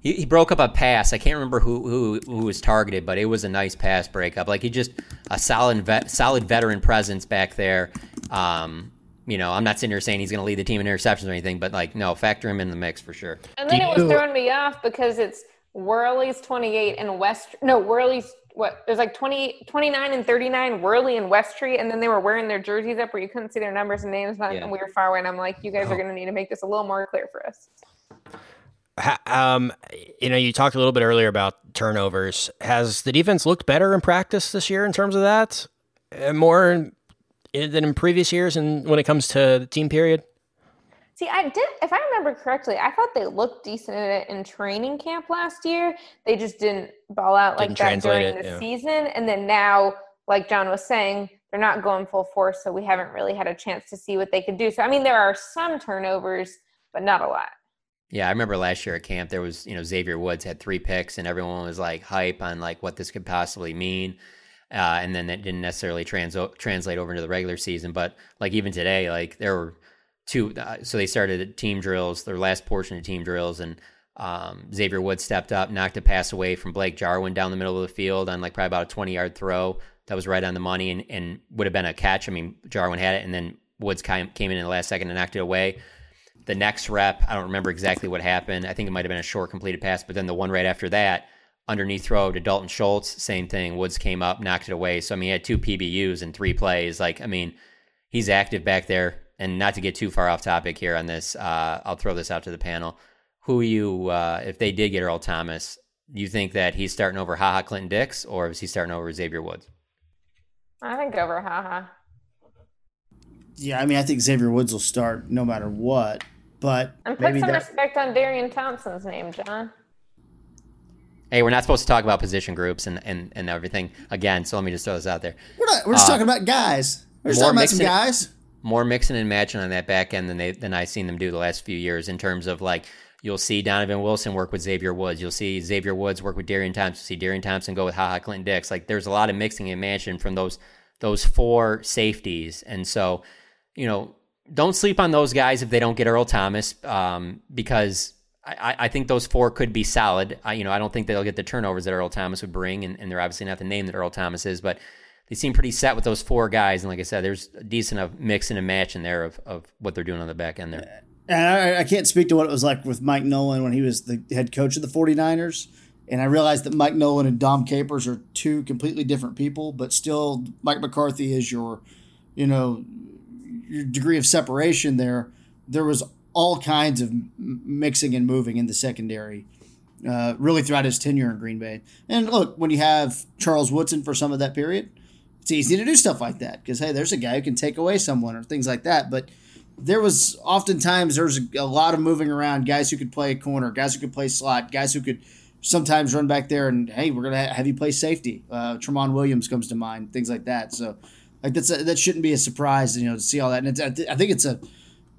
He, he broke up a pass. I can't remember who, who who was targeted, but it was a nice pass breakup. Like he just a solid vet, solid veteran presence back there. Um, you know, I'm not sitting here saying he's going to lead the team in interceptions or anything, but like no, factor him in the mix for sure. And then Do it was you- throwing me off because it's Worley's 28 and West. No, Worley's what? There's like 20, 29 and 39, Worley and Westry. And then they were wearing their jerseys up where you couldn't see their numbers and names. And Yeah. we were far away. And I'm like, you guys are going to need to make this a little more clear for us. Ha- Um, you know, you talked a little bit earlier about turnovers. Has the defense looked better in practice this year in terms of that? More in, than in previous years, and when it comes to the team period. See, I did, if I remember correctly, I thought they looked decent at it in training camp last year. They just didn't ball out like Didn't that during it, the yeah. season. And then now, like John was saying, they're not going full force. So we haven't really had a chance to see what they could do. So, I mean, there are some turnovers, but not a lot. Yeah, I remember last year at camp there was, you know, Xavier Woods had three picks and everyone was like hype on like what this could possibly mean. Uh, and then that didn't necessarily trans- translate over into the regular season. But like even today, like there were uh, so they started team drills, their last portion of team drills, and Um, Xavier Woods stepped up, knocked a pass away from Blake Jarwin down the middle of the field on like probably about a 20 yard throw that was right on the money and, and would have been a catch. I mean, Jarwin had it, and then Woods came, came in in the last second and knocked it away. The next rep, I don't remember exactly what happened. I think it might have been a short completed pass, but then the one right after that, underneath throw to Dalton Schultz, same thing. Woods came up, knocked it away. So I mean, he had two PBUs in three plays. Like, I mean, he's active back there. And not to get too far off topic here on this, uh, I'll throw this out to the panel. Who you, uh, if they did get Earl Thomas, you think that he's starting over Ha Ha Clinton-Dix, or is he starting over Xavier Woods? I think over haha. Yeah, I mean, I think Xavier Woods will start no matter what. But And put Maybe some that- respect on Darian Thompson's name, John. Hey, we're not supposed to talk about position groups and, and, and everything again, so let me just throw this out there. we're not. We're just Uh, talking about guys. We're just talking about some mixing- guys. More mixing and matching on that back end than they than I've seen them do the last few years in terms of like you'll see Donovan Wilson work with Xavier Woods, you'll see Xavier Woods work with Darian Thompson, you'll see Darian Thompson go with Ha Ha Clinton-Dix. Like there's a lot of mixing and matching from those those four safeties, and so you know don't sleep on those guys if they don't get Earl Thomas um, because. I, I think those four could be solid. I, you know, I don't think they'll get the turnovers that Earl Thomas would bring, and, and they're obviously not the name that Earl Thomas is, but they seem pretty set with those four guys. And like I said, there's a decent of mixing and matching there of, of what they're doing on the back end there. And I, I can't speak to what it was like with Mike Nolan when he was the head coach of the 49ers. And I realized that Mike Nolan and Dom Capers are two completely different people, but still, Mike McCarthy is your, you know, your degree of separation there. There was all kinds of mixing and moving in the secondary, uh, really throughout his tenure in Green Bay. And look, when you have Charles Woodson for some of that period, it's easy to do stuff like that because hey, there's a guy who can take away someone or things like that. But there was oftentimes there's a, lot of moving around, guys who could play a corner, guys who could play slot, guys who could sometimes run back there and hey, we're gonna have you play safety. Uh, Tramon Williams comes to mind, things like that. So like that's a, that shouldn't be a surprise, you know, to see all that. And I, I think it's a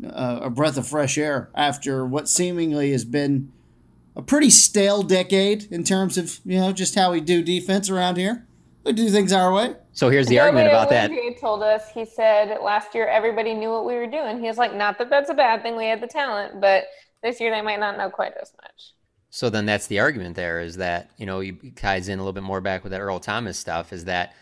a a breath of fresh air after what seemingly has been a pretty stale decade in terms of you know just how we do defense around here. We do things our way. So here's the Joe argument about that. Told us he said last year everybody knew what we were doing. He was like, not that that's a bad thing. We had the talent, but this year they might not know quite as much. So then that's the argument there is that, you know, he ties in a little bit more back with that Earl Thomas stuff is that,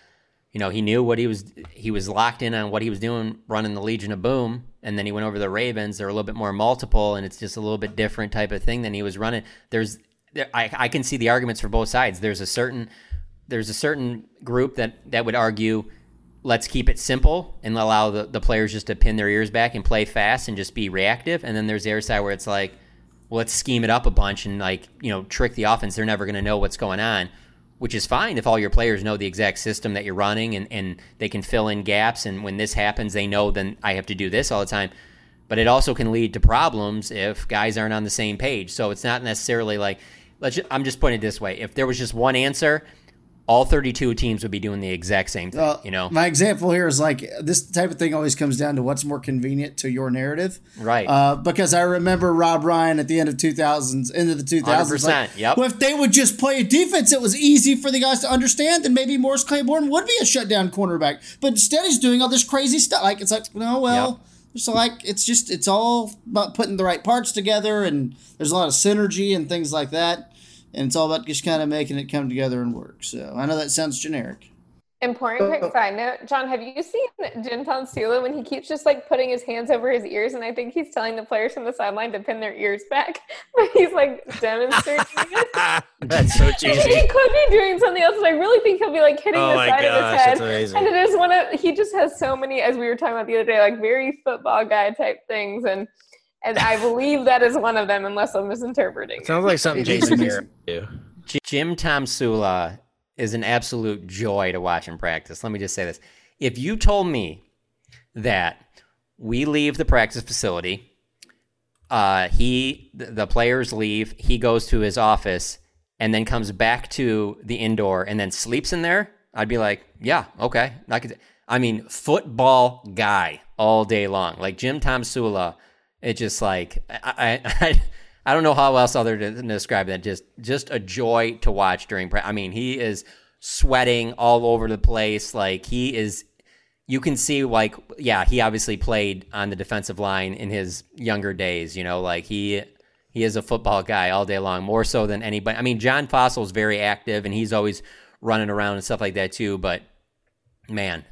you know, he knew what he was, he was locked in on what he was doing running the Legion of Boom. And then he went over the Ravens. They're a little bit more multiple and it's just a little bit different type of thing than he was running. There's, I, I can see the arguments for both sides. There's a certain, there's a certain group that, that would argue, let's keep it simple and allow the, the players just to pin their ears back and play fast and just be reactive. And then there's the other side where it's like, well, let's scheme it up a bunch and like you know trick the offense. They're never going to know what's going on, which is fine if all your players know the exact system that you're running and and they can fill in gaps. And when this happens, they know then I have to do this all the time. But it also can lead to problems if guys aren't on the same page. So it's not necessarily like let's. Just, I'm just putting it this way: if there was just one answer, all 32 teams would be doing the exact same thing. Uh, you know, my example here is like this type of thing always comes down to what's more convenient to your narrative, right? Uh, because I remember Rob Ryan at the end of 2000s, end of the 2000s, like, 100%, yep. well, if they would just play a defense it was easy for the guys to understand, then maybe Morris Claiborne would be a shutdown cornerback. But instead, he's doing all this crazy stuff. Like it's like, no, well. So like it's just it's all about putting the right parts together, and there's a lot of synergy and things like that, and it's all about just kind of making it come together and work. So I know that sounds generic. Important quick side note, John, have you seen Jim Tomsula when he keeps just like putting his hands over his ears and I think he's telling the players from the sideline to pin their ears back, but he's like demonstrating it. That's so cheesy. he could be doing something else, but I really think he'll be like hitting Oh the my side of his head. that's amazing. And it is one of he just has so many, as we were talking about the other day, like very football guy type things, and and I believe that is one of them, unless I'm misinterpreting. it. Sounds like something Jason Garrett would do. Jim Tomsula is an absolute joy to watch in practice. Let me just say this. If you told me that we leave the practice facility, uh, he the, the players leave, he goes to his office and then comes back to the indoor and then sleeps in there, I'd be like, yeah, okay. I could I mean, football guy all day long. Like Jim Tomsula, it just like I I, I don't know how else other to describe that. Just just a joy to watch during practice. I mean, he is sweating all over the place. Like he is you can see like yeah, he obviously played on the defensive line in his younger days, you know, like he he is a football guy all day long, more so than anybody. I mean, John Fassel's very active and he's always running around and stuff like that too. But man,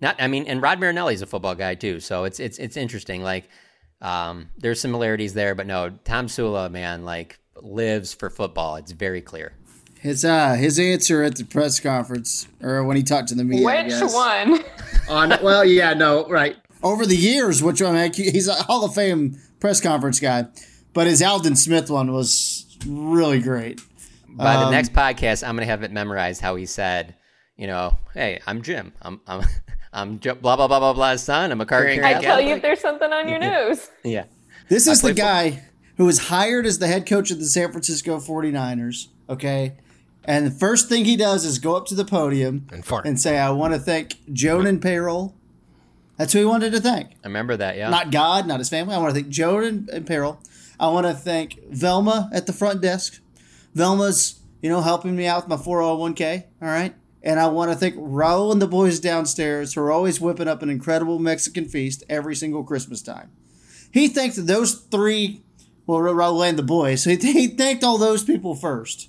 not I mean, and Rod Marinelli is a football guy too, so it's it's it's interesting. Like, um, there's similarities there, but no, Tomsula, man, like lives for football. It's very clear. His uh his answer at the press conference or when he talked to the media. I Which guess. one? On well, yeah, no, right. Over the years, which I mean, he's a Hall of Fame press conference guy, but his Aldon Smith one was really great. By the Um, next podcast, I'm gonna have it memorized how he said, you know, hey, I'm Jim. I'm I'm I'm Jo- blah blah blah blah blah's son. I'm a card carrying I tell you if there's something on your nose. Yeah. This is the play fo- guy who was hired as the head coach of the San Francisco 49ers, okay? And the first thing he does is go up to the podium And fart. and say, I want to thank Joan and payroll. That's who he wanted to thank. I remember that. Yeah. Not God, not his family. I want to thank Joan and, and payroll. I want to thank Velma at the front desk. Velma's, you know, helping me out with my 401k, all right? And I want to thank Raul and the boys downstairs who are always whipping up an incredible Mexican feast every single Christmas time. He thanked those three, well, Raul and the boys. So he, he thanked all those people first.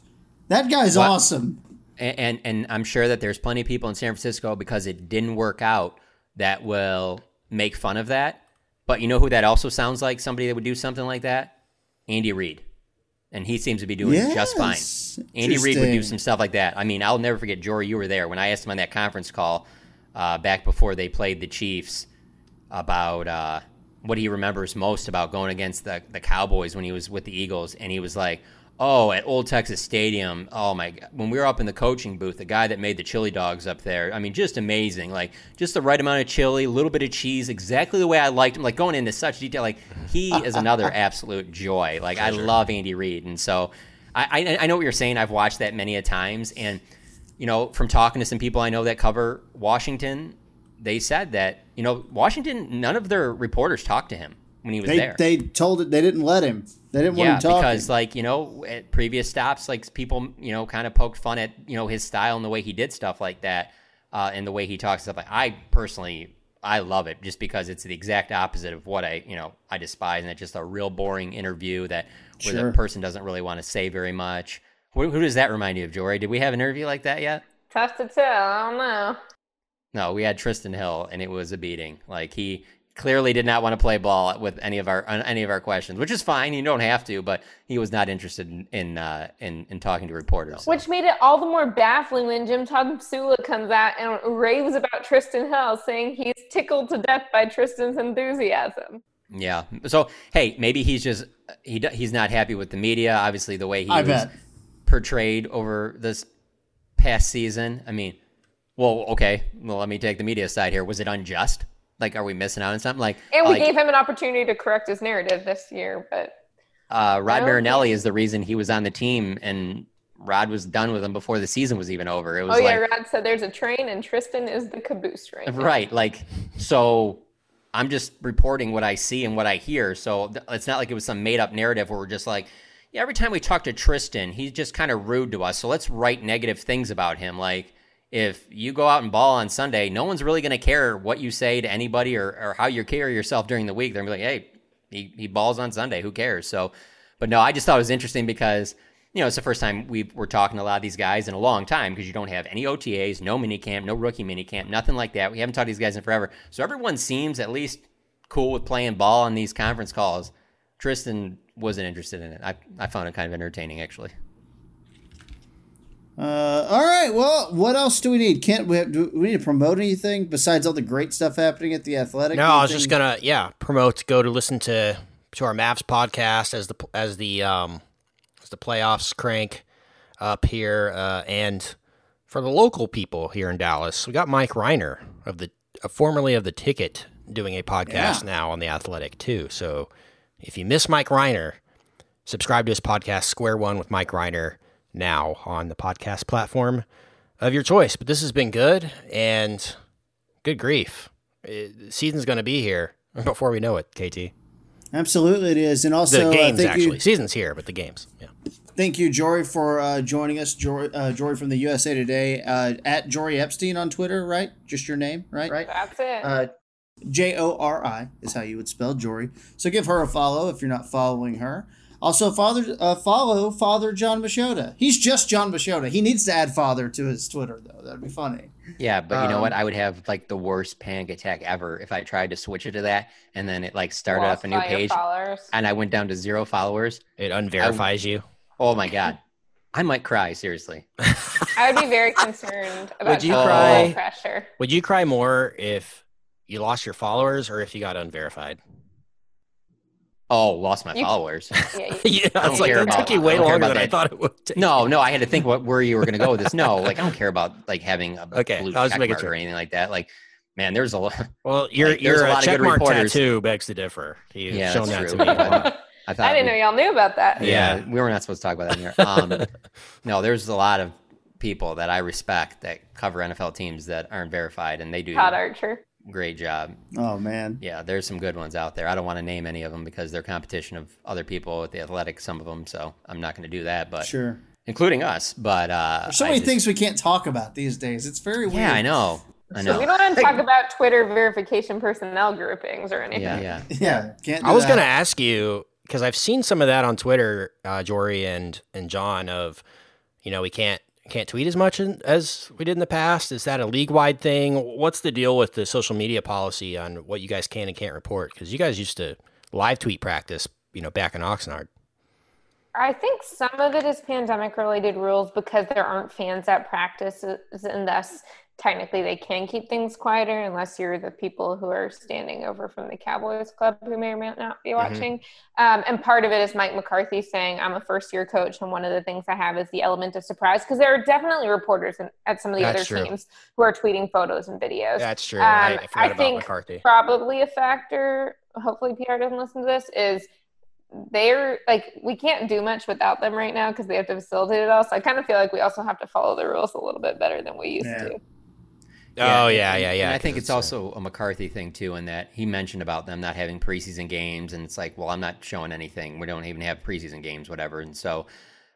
That guy's What? awesome. and, and and I'm sure that there's plenty of people in San Francisco because it didn't work out that will make fun of that. But you know who that also sounds like somebody that would do something like that? Andy Reid. And he seems to be doing just fine. Andy Reid would do some stuff like that. I mean, I'll never forget, Jori, you were there when I asked him on that conference call uh, back before they played the Chiefs about uh, what he remembers most about going against the, the Cowboys when he was with the Eagles. And he was like, oh, at Old Texas Stadium, oh my God. When we were up in the coaching booth, the guy that made the chili dogs up there, I mean, just amazing. Like, just the right amount of chili, a little bit of cheese, exactly the way I liked him. Like, going into such detail. Like, he is another absolute joy. Like, I love Andy Reid. And so I, I, I know what you're saying. I've watched that many a times. And, you know, from talking to some people I know that cover Washington, they said that, you know, Washington, none of their reporters talked to him when he was They, there. they told it, they didn't let him. They didn't yeah, want him talking. because like you know, at previous stops, like people you know kind of poked fun at you know his style and the way he did stuff like that, uh, and the way he talks stuff. Like I personally, I love it just because it's the exact opposite of what I you know I despise, and it's just a real boring interview that where Sure. the person doesn't really want to say very much. Who, who does that remind you of, Jori? Did we have an interview like that yet? Tough to tell. I don't know. No, we had Trysten Hill, and it was a beating. Like he clearly did not want to play ball with any of our on any of our questions, which is fine. You don't have to, but he was not interested in in uh, in, in talking to reporters. Which made it all the more baffling when Jim Tomsula comes out and raves about Trysten Hill, saying he's tickled to death by Trysten's enthusiasm. Yeah. So hey, maybe he's just he he's not happy with the media. Obviously, the way he I was bet. portrayed over this past season. I mean, well, okay. Well, let me take the media side here. Was it unjust? Like, are we missing out on something? Like, And we like, gave him an opportunity to correct his narrative this year, but uh, Rod Marinelli think- is the reason he was on the team, and Rod was done with him before the season was even over. It was oh yeah, like, Rod said there's a train and Trysten is the caboose right now. right, like so. I'm just reporting what I see and what I hear. So th- it's not like it was some made up narrative where we're just like, yeah, every time we talk to Trysten, he's just kind of rude to us. So let's write negative things about him. Like if you go out and ball on Sunday, no one's really going to care what you say to anybody or, or how you carry yourself during the week. They're going to be like, hey, he, he balls on Sunday. Who cares? So, but no, I just thought it was interesting because, you know, it's the first time we we're talking to a lot of these guys in a long time because you don't have any OTAs, no minicamp, no rookie minicamp, nothing like that. We haven't talked to these guys in forever. So everyone seems at least cool with playing ball on these conference calls. Trysten wasn't interested in it. I, I found it kind of entertaining, actually. Uh, all right. Well, what else do we need? Can't we, have, do we need to promote anything besides all the great stuff happening at the Athletic? No, I was just gonna yeah promote go to listen to to our Mavs podcast as the as the um as the playoffs crank up here uh, and for the local people here in Dallas, we got Mike Rhyner of the uh, formerly of the Ticket doing a podcast Yeah. now on the Athletic too. So if you miss Mike Rhyner, subscribe to his podcast Square One with Mike Rhyner now on the podcast platform of your choice. But this has been good and good grief. It, season's going to be here before we know it, KT. Absolutely, it is, and also The uh, games, thank actually. you, Season's here, but the games. Yeah. thank you, Jori, for uh, joining us. Jori, uh, Jori from the USA Today uh, at Jori Epstein on Twitter, right? Just your name, right? Right. That's it. Uh, J O R I is how you would spell Jori. So give her a follow if you're not following her. Also, father uh, follow Father John Machota. He's just John Machota. He needs to add father to his Twitter though. That'd be funny. Yeah, but you know what? Um, I would have like the worst panic attack ever if I tried to switch it to that and then it like started Lost up a new page followers. and I went down to zero followers. It unverifies you. Oh my god. I might cry, seriously. I would be very concerned about Would you cry? pressure. Would you cry more if you lost your followers or if you got unverified? Oh, lost my You- followers. Yeah, you- yeah, I don't it's like care it about- took you way longer about than I thought it would. Take. No, no, I had to think what where you were going to go with this. No, like I don't care about like having a Okay, blue I check mark sure. or anything like that. Like, man, there's a lot. Well, your Like, there's your a uh, lot of good checkmark reporters. tattoo begs to differ. You've Yeah, shown that's that true. to me. I thought I didn't we- know y'all knew about that. Yeah. Yeah, we were not supposed to talk about that in here. Um, no, there's a lot of people that I respect that cover NFL teams that aren't verified, and they do Todd Archer. A great job. Oh man. Yeah, there's some good ones out there. I don't want to name any of them because they're competition of other people at the athletic, some of them. So I'm not going to do that, but Sure. including us. But uh, There's so many just- things we can't talk about these days. It's very weird. Yeah, I know. I So we don't want to talk about Twitter verification personnel groupings or anything. Yeah, yeah. Yeah, can't. Do I was going to ask you because I've seen some of that on Twitter, uh, Jori and and John. Of you know we can't can't tweet as much as we did in the past. Is that a league wide thing? What's the deal with the social media policy on what you guys can and can't report? Because you guys used to live tweet practice, you know, back in Oxnard. I think some of it is pandemic related rules because there aren't fans at practices, and thus technically they can keep things quieter unless you're the people who are standing over from the Cowboys club who may or may not be Mm-hmm. watching. Um, and part of it is Mike McCarthy saying, I'm a first year coach, and one of the things I have is the element of surprise because there are definitely reporters in, at some of the That's other true. teams who are tweeting photos and videos. That's true. Um, I, I forgot I about think McCarthy. probably a factor hopefully pr doesn't listen to this is they're like we can't do much without them right now because they have to facilitate it all so i kind of feel like we also have to follow the rules a little bit better than we used Yeah. to Oh yeah, and- yeah, yeah. And I think 'cause it's also a McCarthy thing too, in that he mentioned about them not having preseason games, and it's like, well, I'm not showing anything. We don't even have preseason games, whatever. And so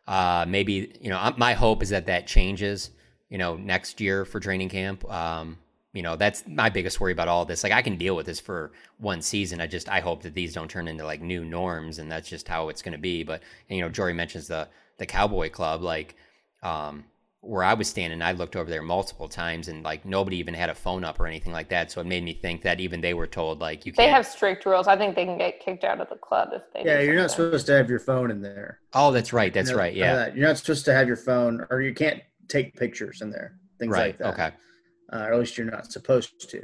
uh, maybe you know, my hope is that that changes. You know, next year for training camp. Um, you know, that's my biggest worry about all this. Like, I can deal with this for one season. I just I hope that these don't turn into like new norms, and that's just how it's going to be. But and, you know, Jori mentions the the Cowboy Club, like. Um, where I was standing, I looked over there multiple times, and like nobody even had a phone up or anything like that. So it made me think that even they were told like you they can't. They have strict rules i think they can get kicked out of the club if they Yeah, you're not something. supposed to have your phone in there. oh, that's right. That's You know, right. Yeah. that. You're not supposed to have your phone, or you can't take pictures in there. Things Right. like that. Okay. Uh, or at least you're not supposed to.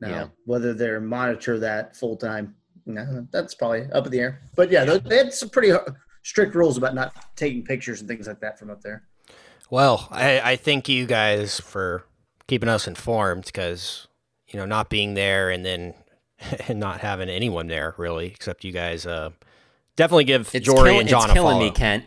Now, Yeah. whether they're monitor that full time, no, that's probably up in the air. But yeah, they- they had some pretty strict rules about not taking pictures and things like that from up there. Well, I, I thank you guys for keeping us informed because you know not being there and then and not having anyone there really except you guys. Uh, definitely give It's, Jori kill- and John it's a killing follow. me, Kent.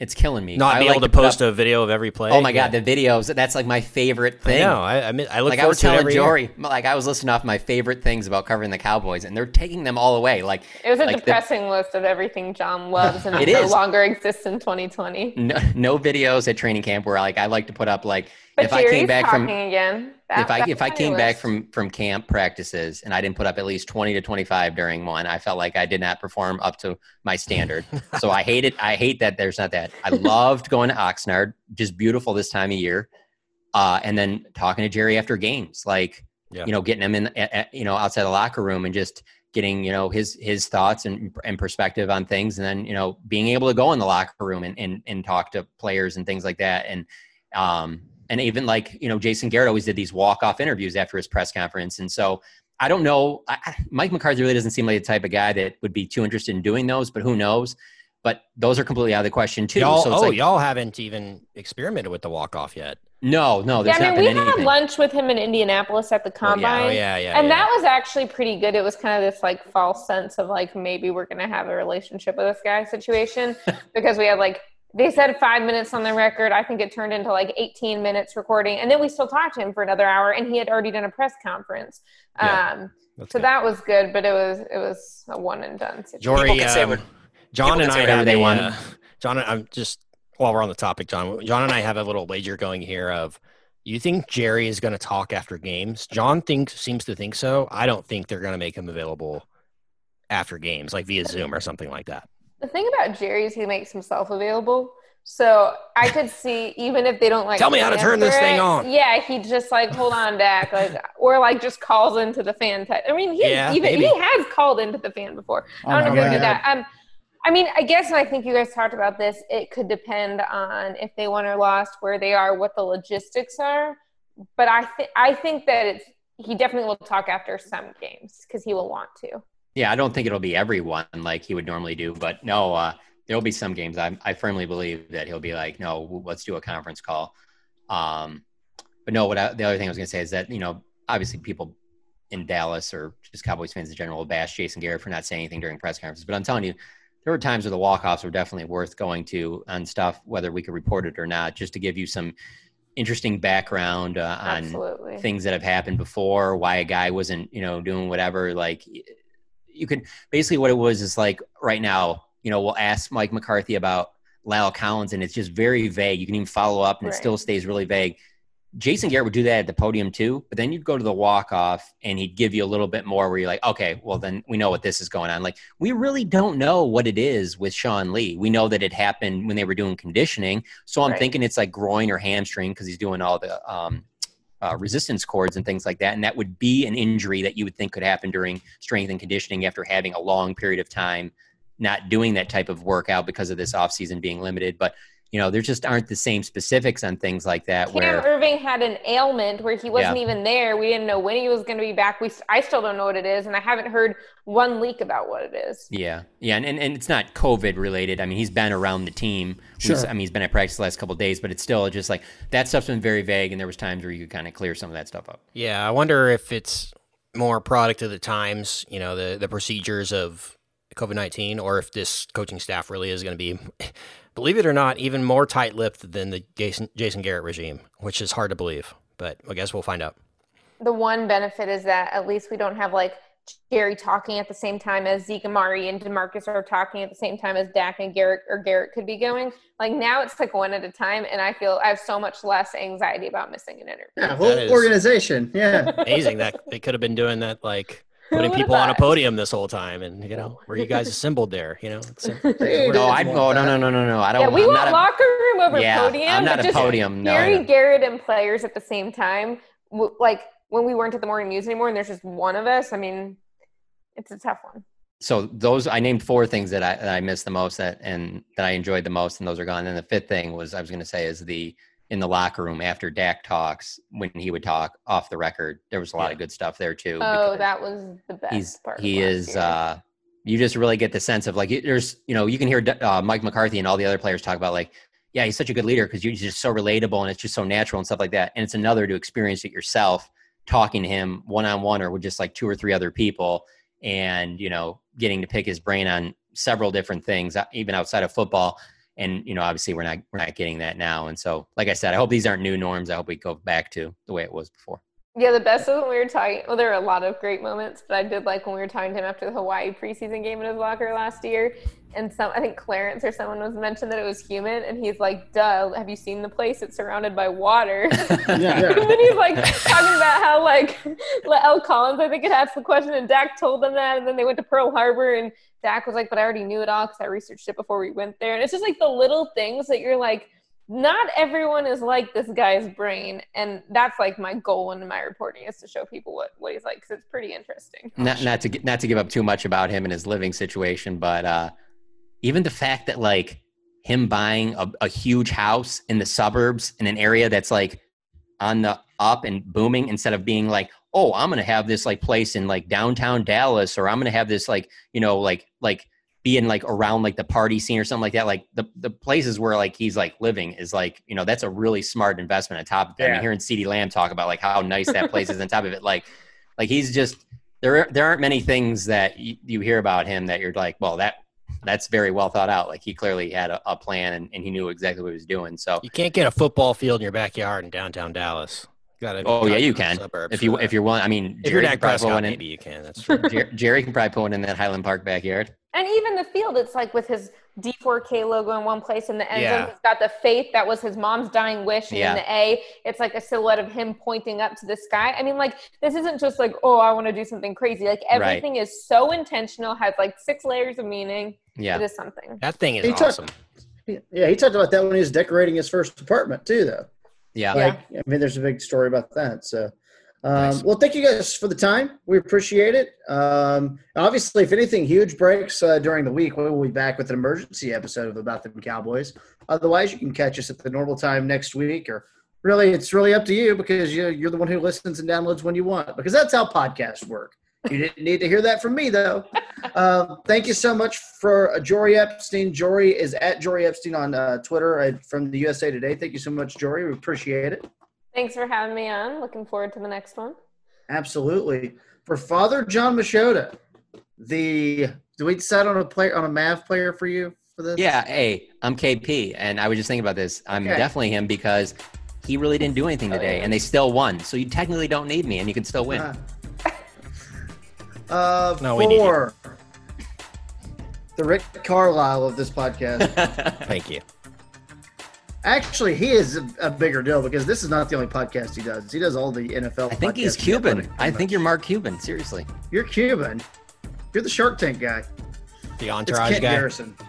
It's killing me. Not I be like able to put post up- a video of every play. Oh my god, Yeah. the videos. That's like my favorite I thing. know. I I, mean, I look like I was to it telling every year. Jori, like I was listing off my favorite things about covering the Cowboys, and they're taking them all away. Like it was a like the- depressing list of everything john loves and It no is. longer exists in 2020 no, no videos at training camp where like I like to put up like but if I came back from again That- if I if I came back from from camp practices and I didn't put up at least 20 to 25 during one, I felt like I did not perform up to my standard. so I hate it. I hate that there's not that. I loved going to Oxnard, just beautiful this time of year. Uh, and then talking to Jerry after games, like Yeah. you know, getting him in, a- a- you know, outside the locker room and just getting you know his his thoughts and and perspective on things, and then you know being able to go in the locker room and and, and talk to players and things like that, and um and even like you know Jason Garrett always did these walk off interviews after his press conference, and so I don't know. I, I- Mike McCarthy really doesn't seem like the type of guy that would be too interested in doing those, but who knows? But those are completely out of the question too. Y'all, so it's oh, like, y'all haven't even experimented with the walk off yet. no, no, there's yeah, I not mean, we been had lunch with him in Indianapolis at the Oh, yeah. Oh, combine. Oh yeah, yeah. and yeah. that was actually pretty good. It was kind of this like false sense of like maybe we're gonna have a relationship with this guy situation because we had like they said five minutes on the record. I think it turned into like 18 minutes recording, and then we still talked to him for another hour, and he had already done a press conference. Yeah, um, so good. that was good, but it was it was a one and done situation. Jori, People say um, John and I say whatever have a, want. uh, John, I'm just while we're on the topic, John. John and I have a little wager going here of. You think Jerry is going to talk after games? John thinks seems to think so. I don't think they're going to make him available after games, like via Zoom or something like that. The thing about Jerry is he makes himself available. So I could see even if they don't like Tell me how to turn this answer thing on. Yeah, he just like hold on, Dak, like or like just calls into the fan. Type. I mean, he Yeah, even maybe. he has called into the fan before. I don't know Oh, if he'll do that. Um, I mean, I guess and I think you guys talked about this. It could depend on if they won or lost, where they are, what the logistics are. But I think I think that it's he definitely will talk after some games because he will want to. Yeah, I don't think it'll be everyone like he would normally do, but no, uh, there'll be some games. I, I firmly believe that he'll be like, no, let's do a conference call. Um, but no, what I, the other thing I was going to say is that you know, obviously, people in Dallas or just Cowboys fans in general will bash Jason Garrett for not saying anything during press conferences. But I'm telling you, there were times where the walk-offs were definitely worth going to on stuff, whether we could report it or not, just to give you some interesting background uh, on Absolutely. things that have happened before, why a guy wasn't, you know, doing whatever. Like, you could basically what it was is like right now, you know, we'll ask Mike McCarthy about La'el Collins, and it's just very vague. You can even follow up, and it still stays really vague. Jason Garrett would do that at the podium too, but then you'd go to the walk off and he'd give you a little bit more where you're like, okay, well, then we know what this is going on. Like, we really don't know what it is with Sean Lee. We know that it happened when they were doing conditioning. So I'm Right. thinking it's like groin or hamstring because he's doing all the um, uh, resistance cords and things like that. And that would be an injury that you would think could happen during strength and conditioning after having a long period of time not doing that type of workout because of this offseason being limited. But, you know, there just aren't the same specifics on things like that Cam where. Erving had an ailment where he wasn't Yeah. even there. We didn't know when he was going to be back. We I still don't know what it is, and I haven't heard one leak about what it is. Yeah, yeah, and, and, and it's not COVID related. I mean, he's been around the team. Sure. He's- I mean, he's been at practice the last couple of days, but it's still just like that stuff's been very vague, and there was times where you could kind of clear some of that stuff up. Yeah, I wonder if it's more product of the times, you know, the the procedures of COVID nineteen, or if this coaching staff really is going to be, believe it or not, even more tight lipped than the Jason Jason Garrett regime, which is hard to believe. But I guess we'll find out. The one benefit is that at least we don't have like Jerry talking at the same time as Zeke Amari and Demarcus are talking at the same time as Dak and Garrett or Garrett could be going. Like now it's like one at a time, and I feel I have so much less anxiety about missing an interview. Yeah, whole organization. Yeah. Amazing that they could have been doing that, like Who putting people on a podium this whole time, and you know, were you guys assembled there? You know, it's, Hey, No. I'd no, no, no, no, no, no. I don't. Yeah, we I'm want not a- locker room over Yeah, podium. I'm not but a just podium, no, Gary, no. Garrett, and players at the same time. w- Like when we weren't at the morning news anymore, and there's just one of us. I mean, it's a tough one. so those I named four things that I that I missed the most that and that I enjoyed the most, and those are gone. And the fifth thing was I was going to say is the in the locker room after Dak talks when he would talk off the record. There was a lot of good stuff there too. Oh, that was the best part. he is. Uh, you just really get the sense of like there's you know you can hear uh, mike mccarthy and all the other players talk about like yeah he's such a good leader because he's just so relatable and it's just so natural and stuff like that and it's another to experience it yourself talking to him one-on-one or with just like two or three other people and you know getting to pick his brain on several different things uh, even outside of football and you know obviously we're not we're not getting that now. And so like i said i hope these aren't new norms. I hope we go back to the way it was before Yeah, the best was when we were talking. Well, there were a lot of great moments, but I did like when we were talking to him after the Hawaii preseason game in his locker last year. And some, I think Clarence or someone was mentioned that it was human, and he's like, "Duh, have you seen the place? It's surrounded by water." Yeah. and then he's like talking about how like La'el Collins, I think, had asked the question, and Dak told them that, and then they went to Pearl Harbor, and Dak was like, "But I already knew it all because I researched it before we went there." And it's just like the little things that you're like, not everyone is like this guy's brain, and that's like my goal in my reporting is to show people what what he's like because it's pretty interesting. not not to not to give up too much about him and his living situation, but uh, even the fact that like him buying a, a huge house in the suburbs in an area that's like on the up and booming instead of being like, oh, I'm gonna have this like place in like downtown Dallas, or I'm gonna have this like you know like like being like around like the party scene or something like that. Like the the places where like he's like living is like you know that's a really smart investment on top of it. I mean, hearing CeeDee Lamb talk about like how nice that place is on top of it, like like he's just there there aren't many things that you, you hear about him that you're like well that that's very well thought out like he clearly had a, a plan and, and he knew exactly what he was doing so you can't get a football field in your backyard in downtown Dallas. Got oh yeah you can Suburbs if you for if you're willing i mean if you're Jerry Dak probably put Prescott, one in- maybe you can. That's true. Jer- jerry can probably put one in that highland park backyard And even the field, it's like with his D4K logo in one place, and the end Yeah. zone has got the faith that was his mom's dying wish, and Yeah. then the A, it's like a silhouette of him pointing up to the sky. I mean, like this isn't just like, oh, I want to do something crazy. Like everything is so intentional, has like six layers of meaning. Yeah. It is something. That thing is He took- awesome. Yeah, he talked about that when he was decorating his first apartment too, though. Yeah. Yeah. Like, I mean, there's a big story about that. So, um, Nice. well, thank you guys for the time. We appreciate it. Um, obviously, if anything huge breaks uh, during the week, we will be back with an emergency episode of About Them Cowboys. Otherwise, you can catch us at the normal time next week, or really, it's really up to you because you, you're the one who listens and downloads when you want. Because that's how podcasts work. You didn't need to hear that from me, though. Um, thank you so much for uh, Jori Epstein. Jori is at Jori Epstein on uh, Twitter uh, from the USA Today. Thank you so much, Jori. We appreciate it. Thanks for having me on. Looking forward to the next one. Absolutely. For Father John Machota, the do we decide on a player on a Mav player for you for this? Yeah, hey, I'm KP, and I was just thinking about this. I'm Okay. definitely him because he really didn't do anything today, and they still won. So you technically don't need me, and you can still win. Uh, uh, No, we need the Rick Carlisle of this podcast. Thank you. Actually, he is a, a bigger deal because this is not the only podcast he does. He does all the NFL. I think he's podcasts. Cuban. I think you're Mark Cuban. Seriously. you're Cuban. You're the Shark Tank guy. The It's entourage Kent guy. Garrison.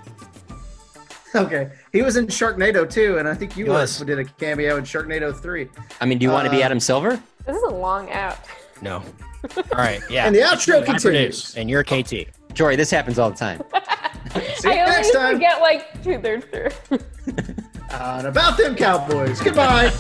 Okay, he was in Sharknado too, and I think you also did a cameo in Sharknado three. I mean, do you want to be Uh, Adam Silver? This is a long app. No. All right. Yeah. And the outro I continues. and you're KT. Jori, this happens all the time. See you I only next time forget like two thirds through. On About Them Cowboys. Goodbye.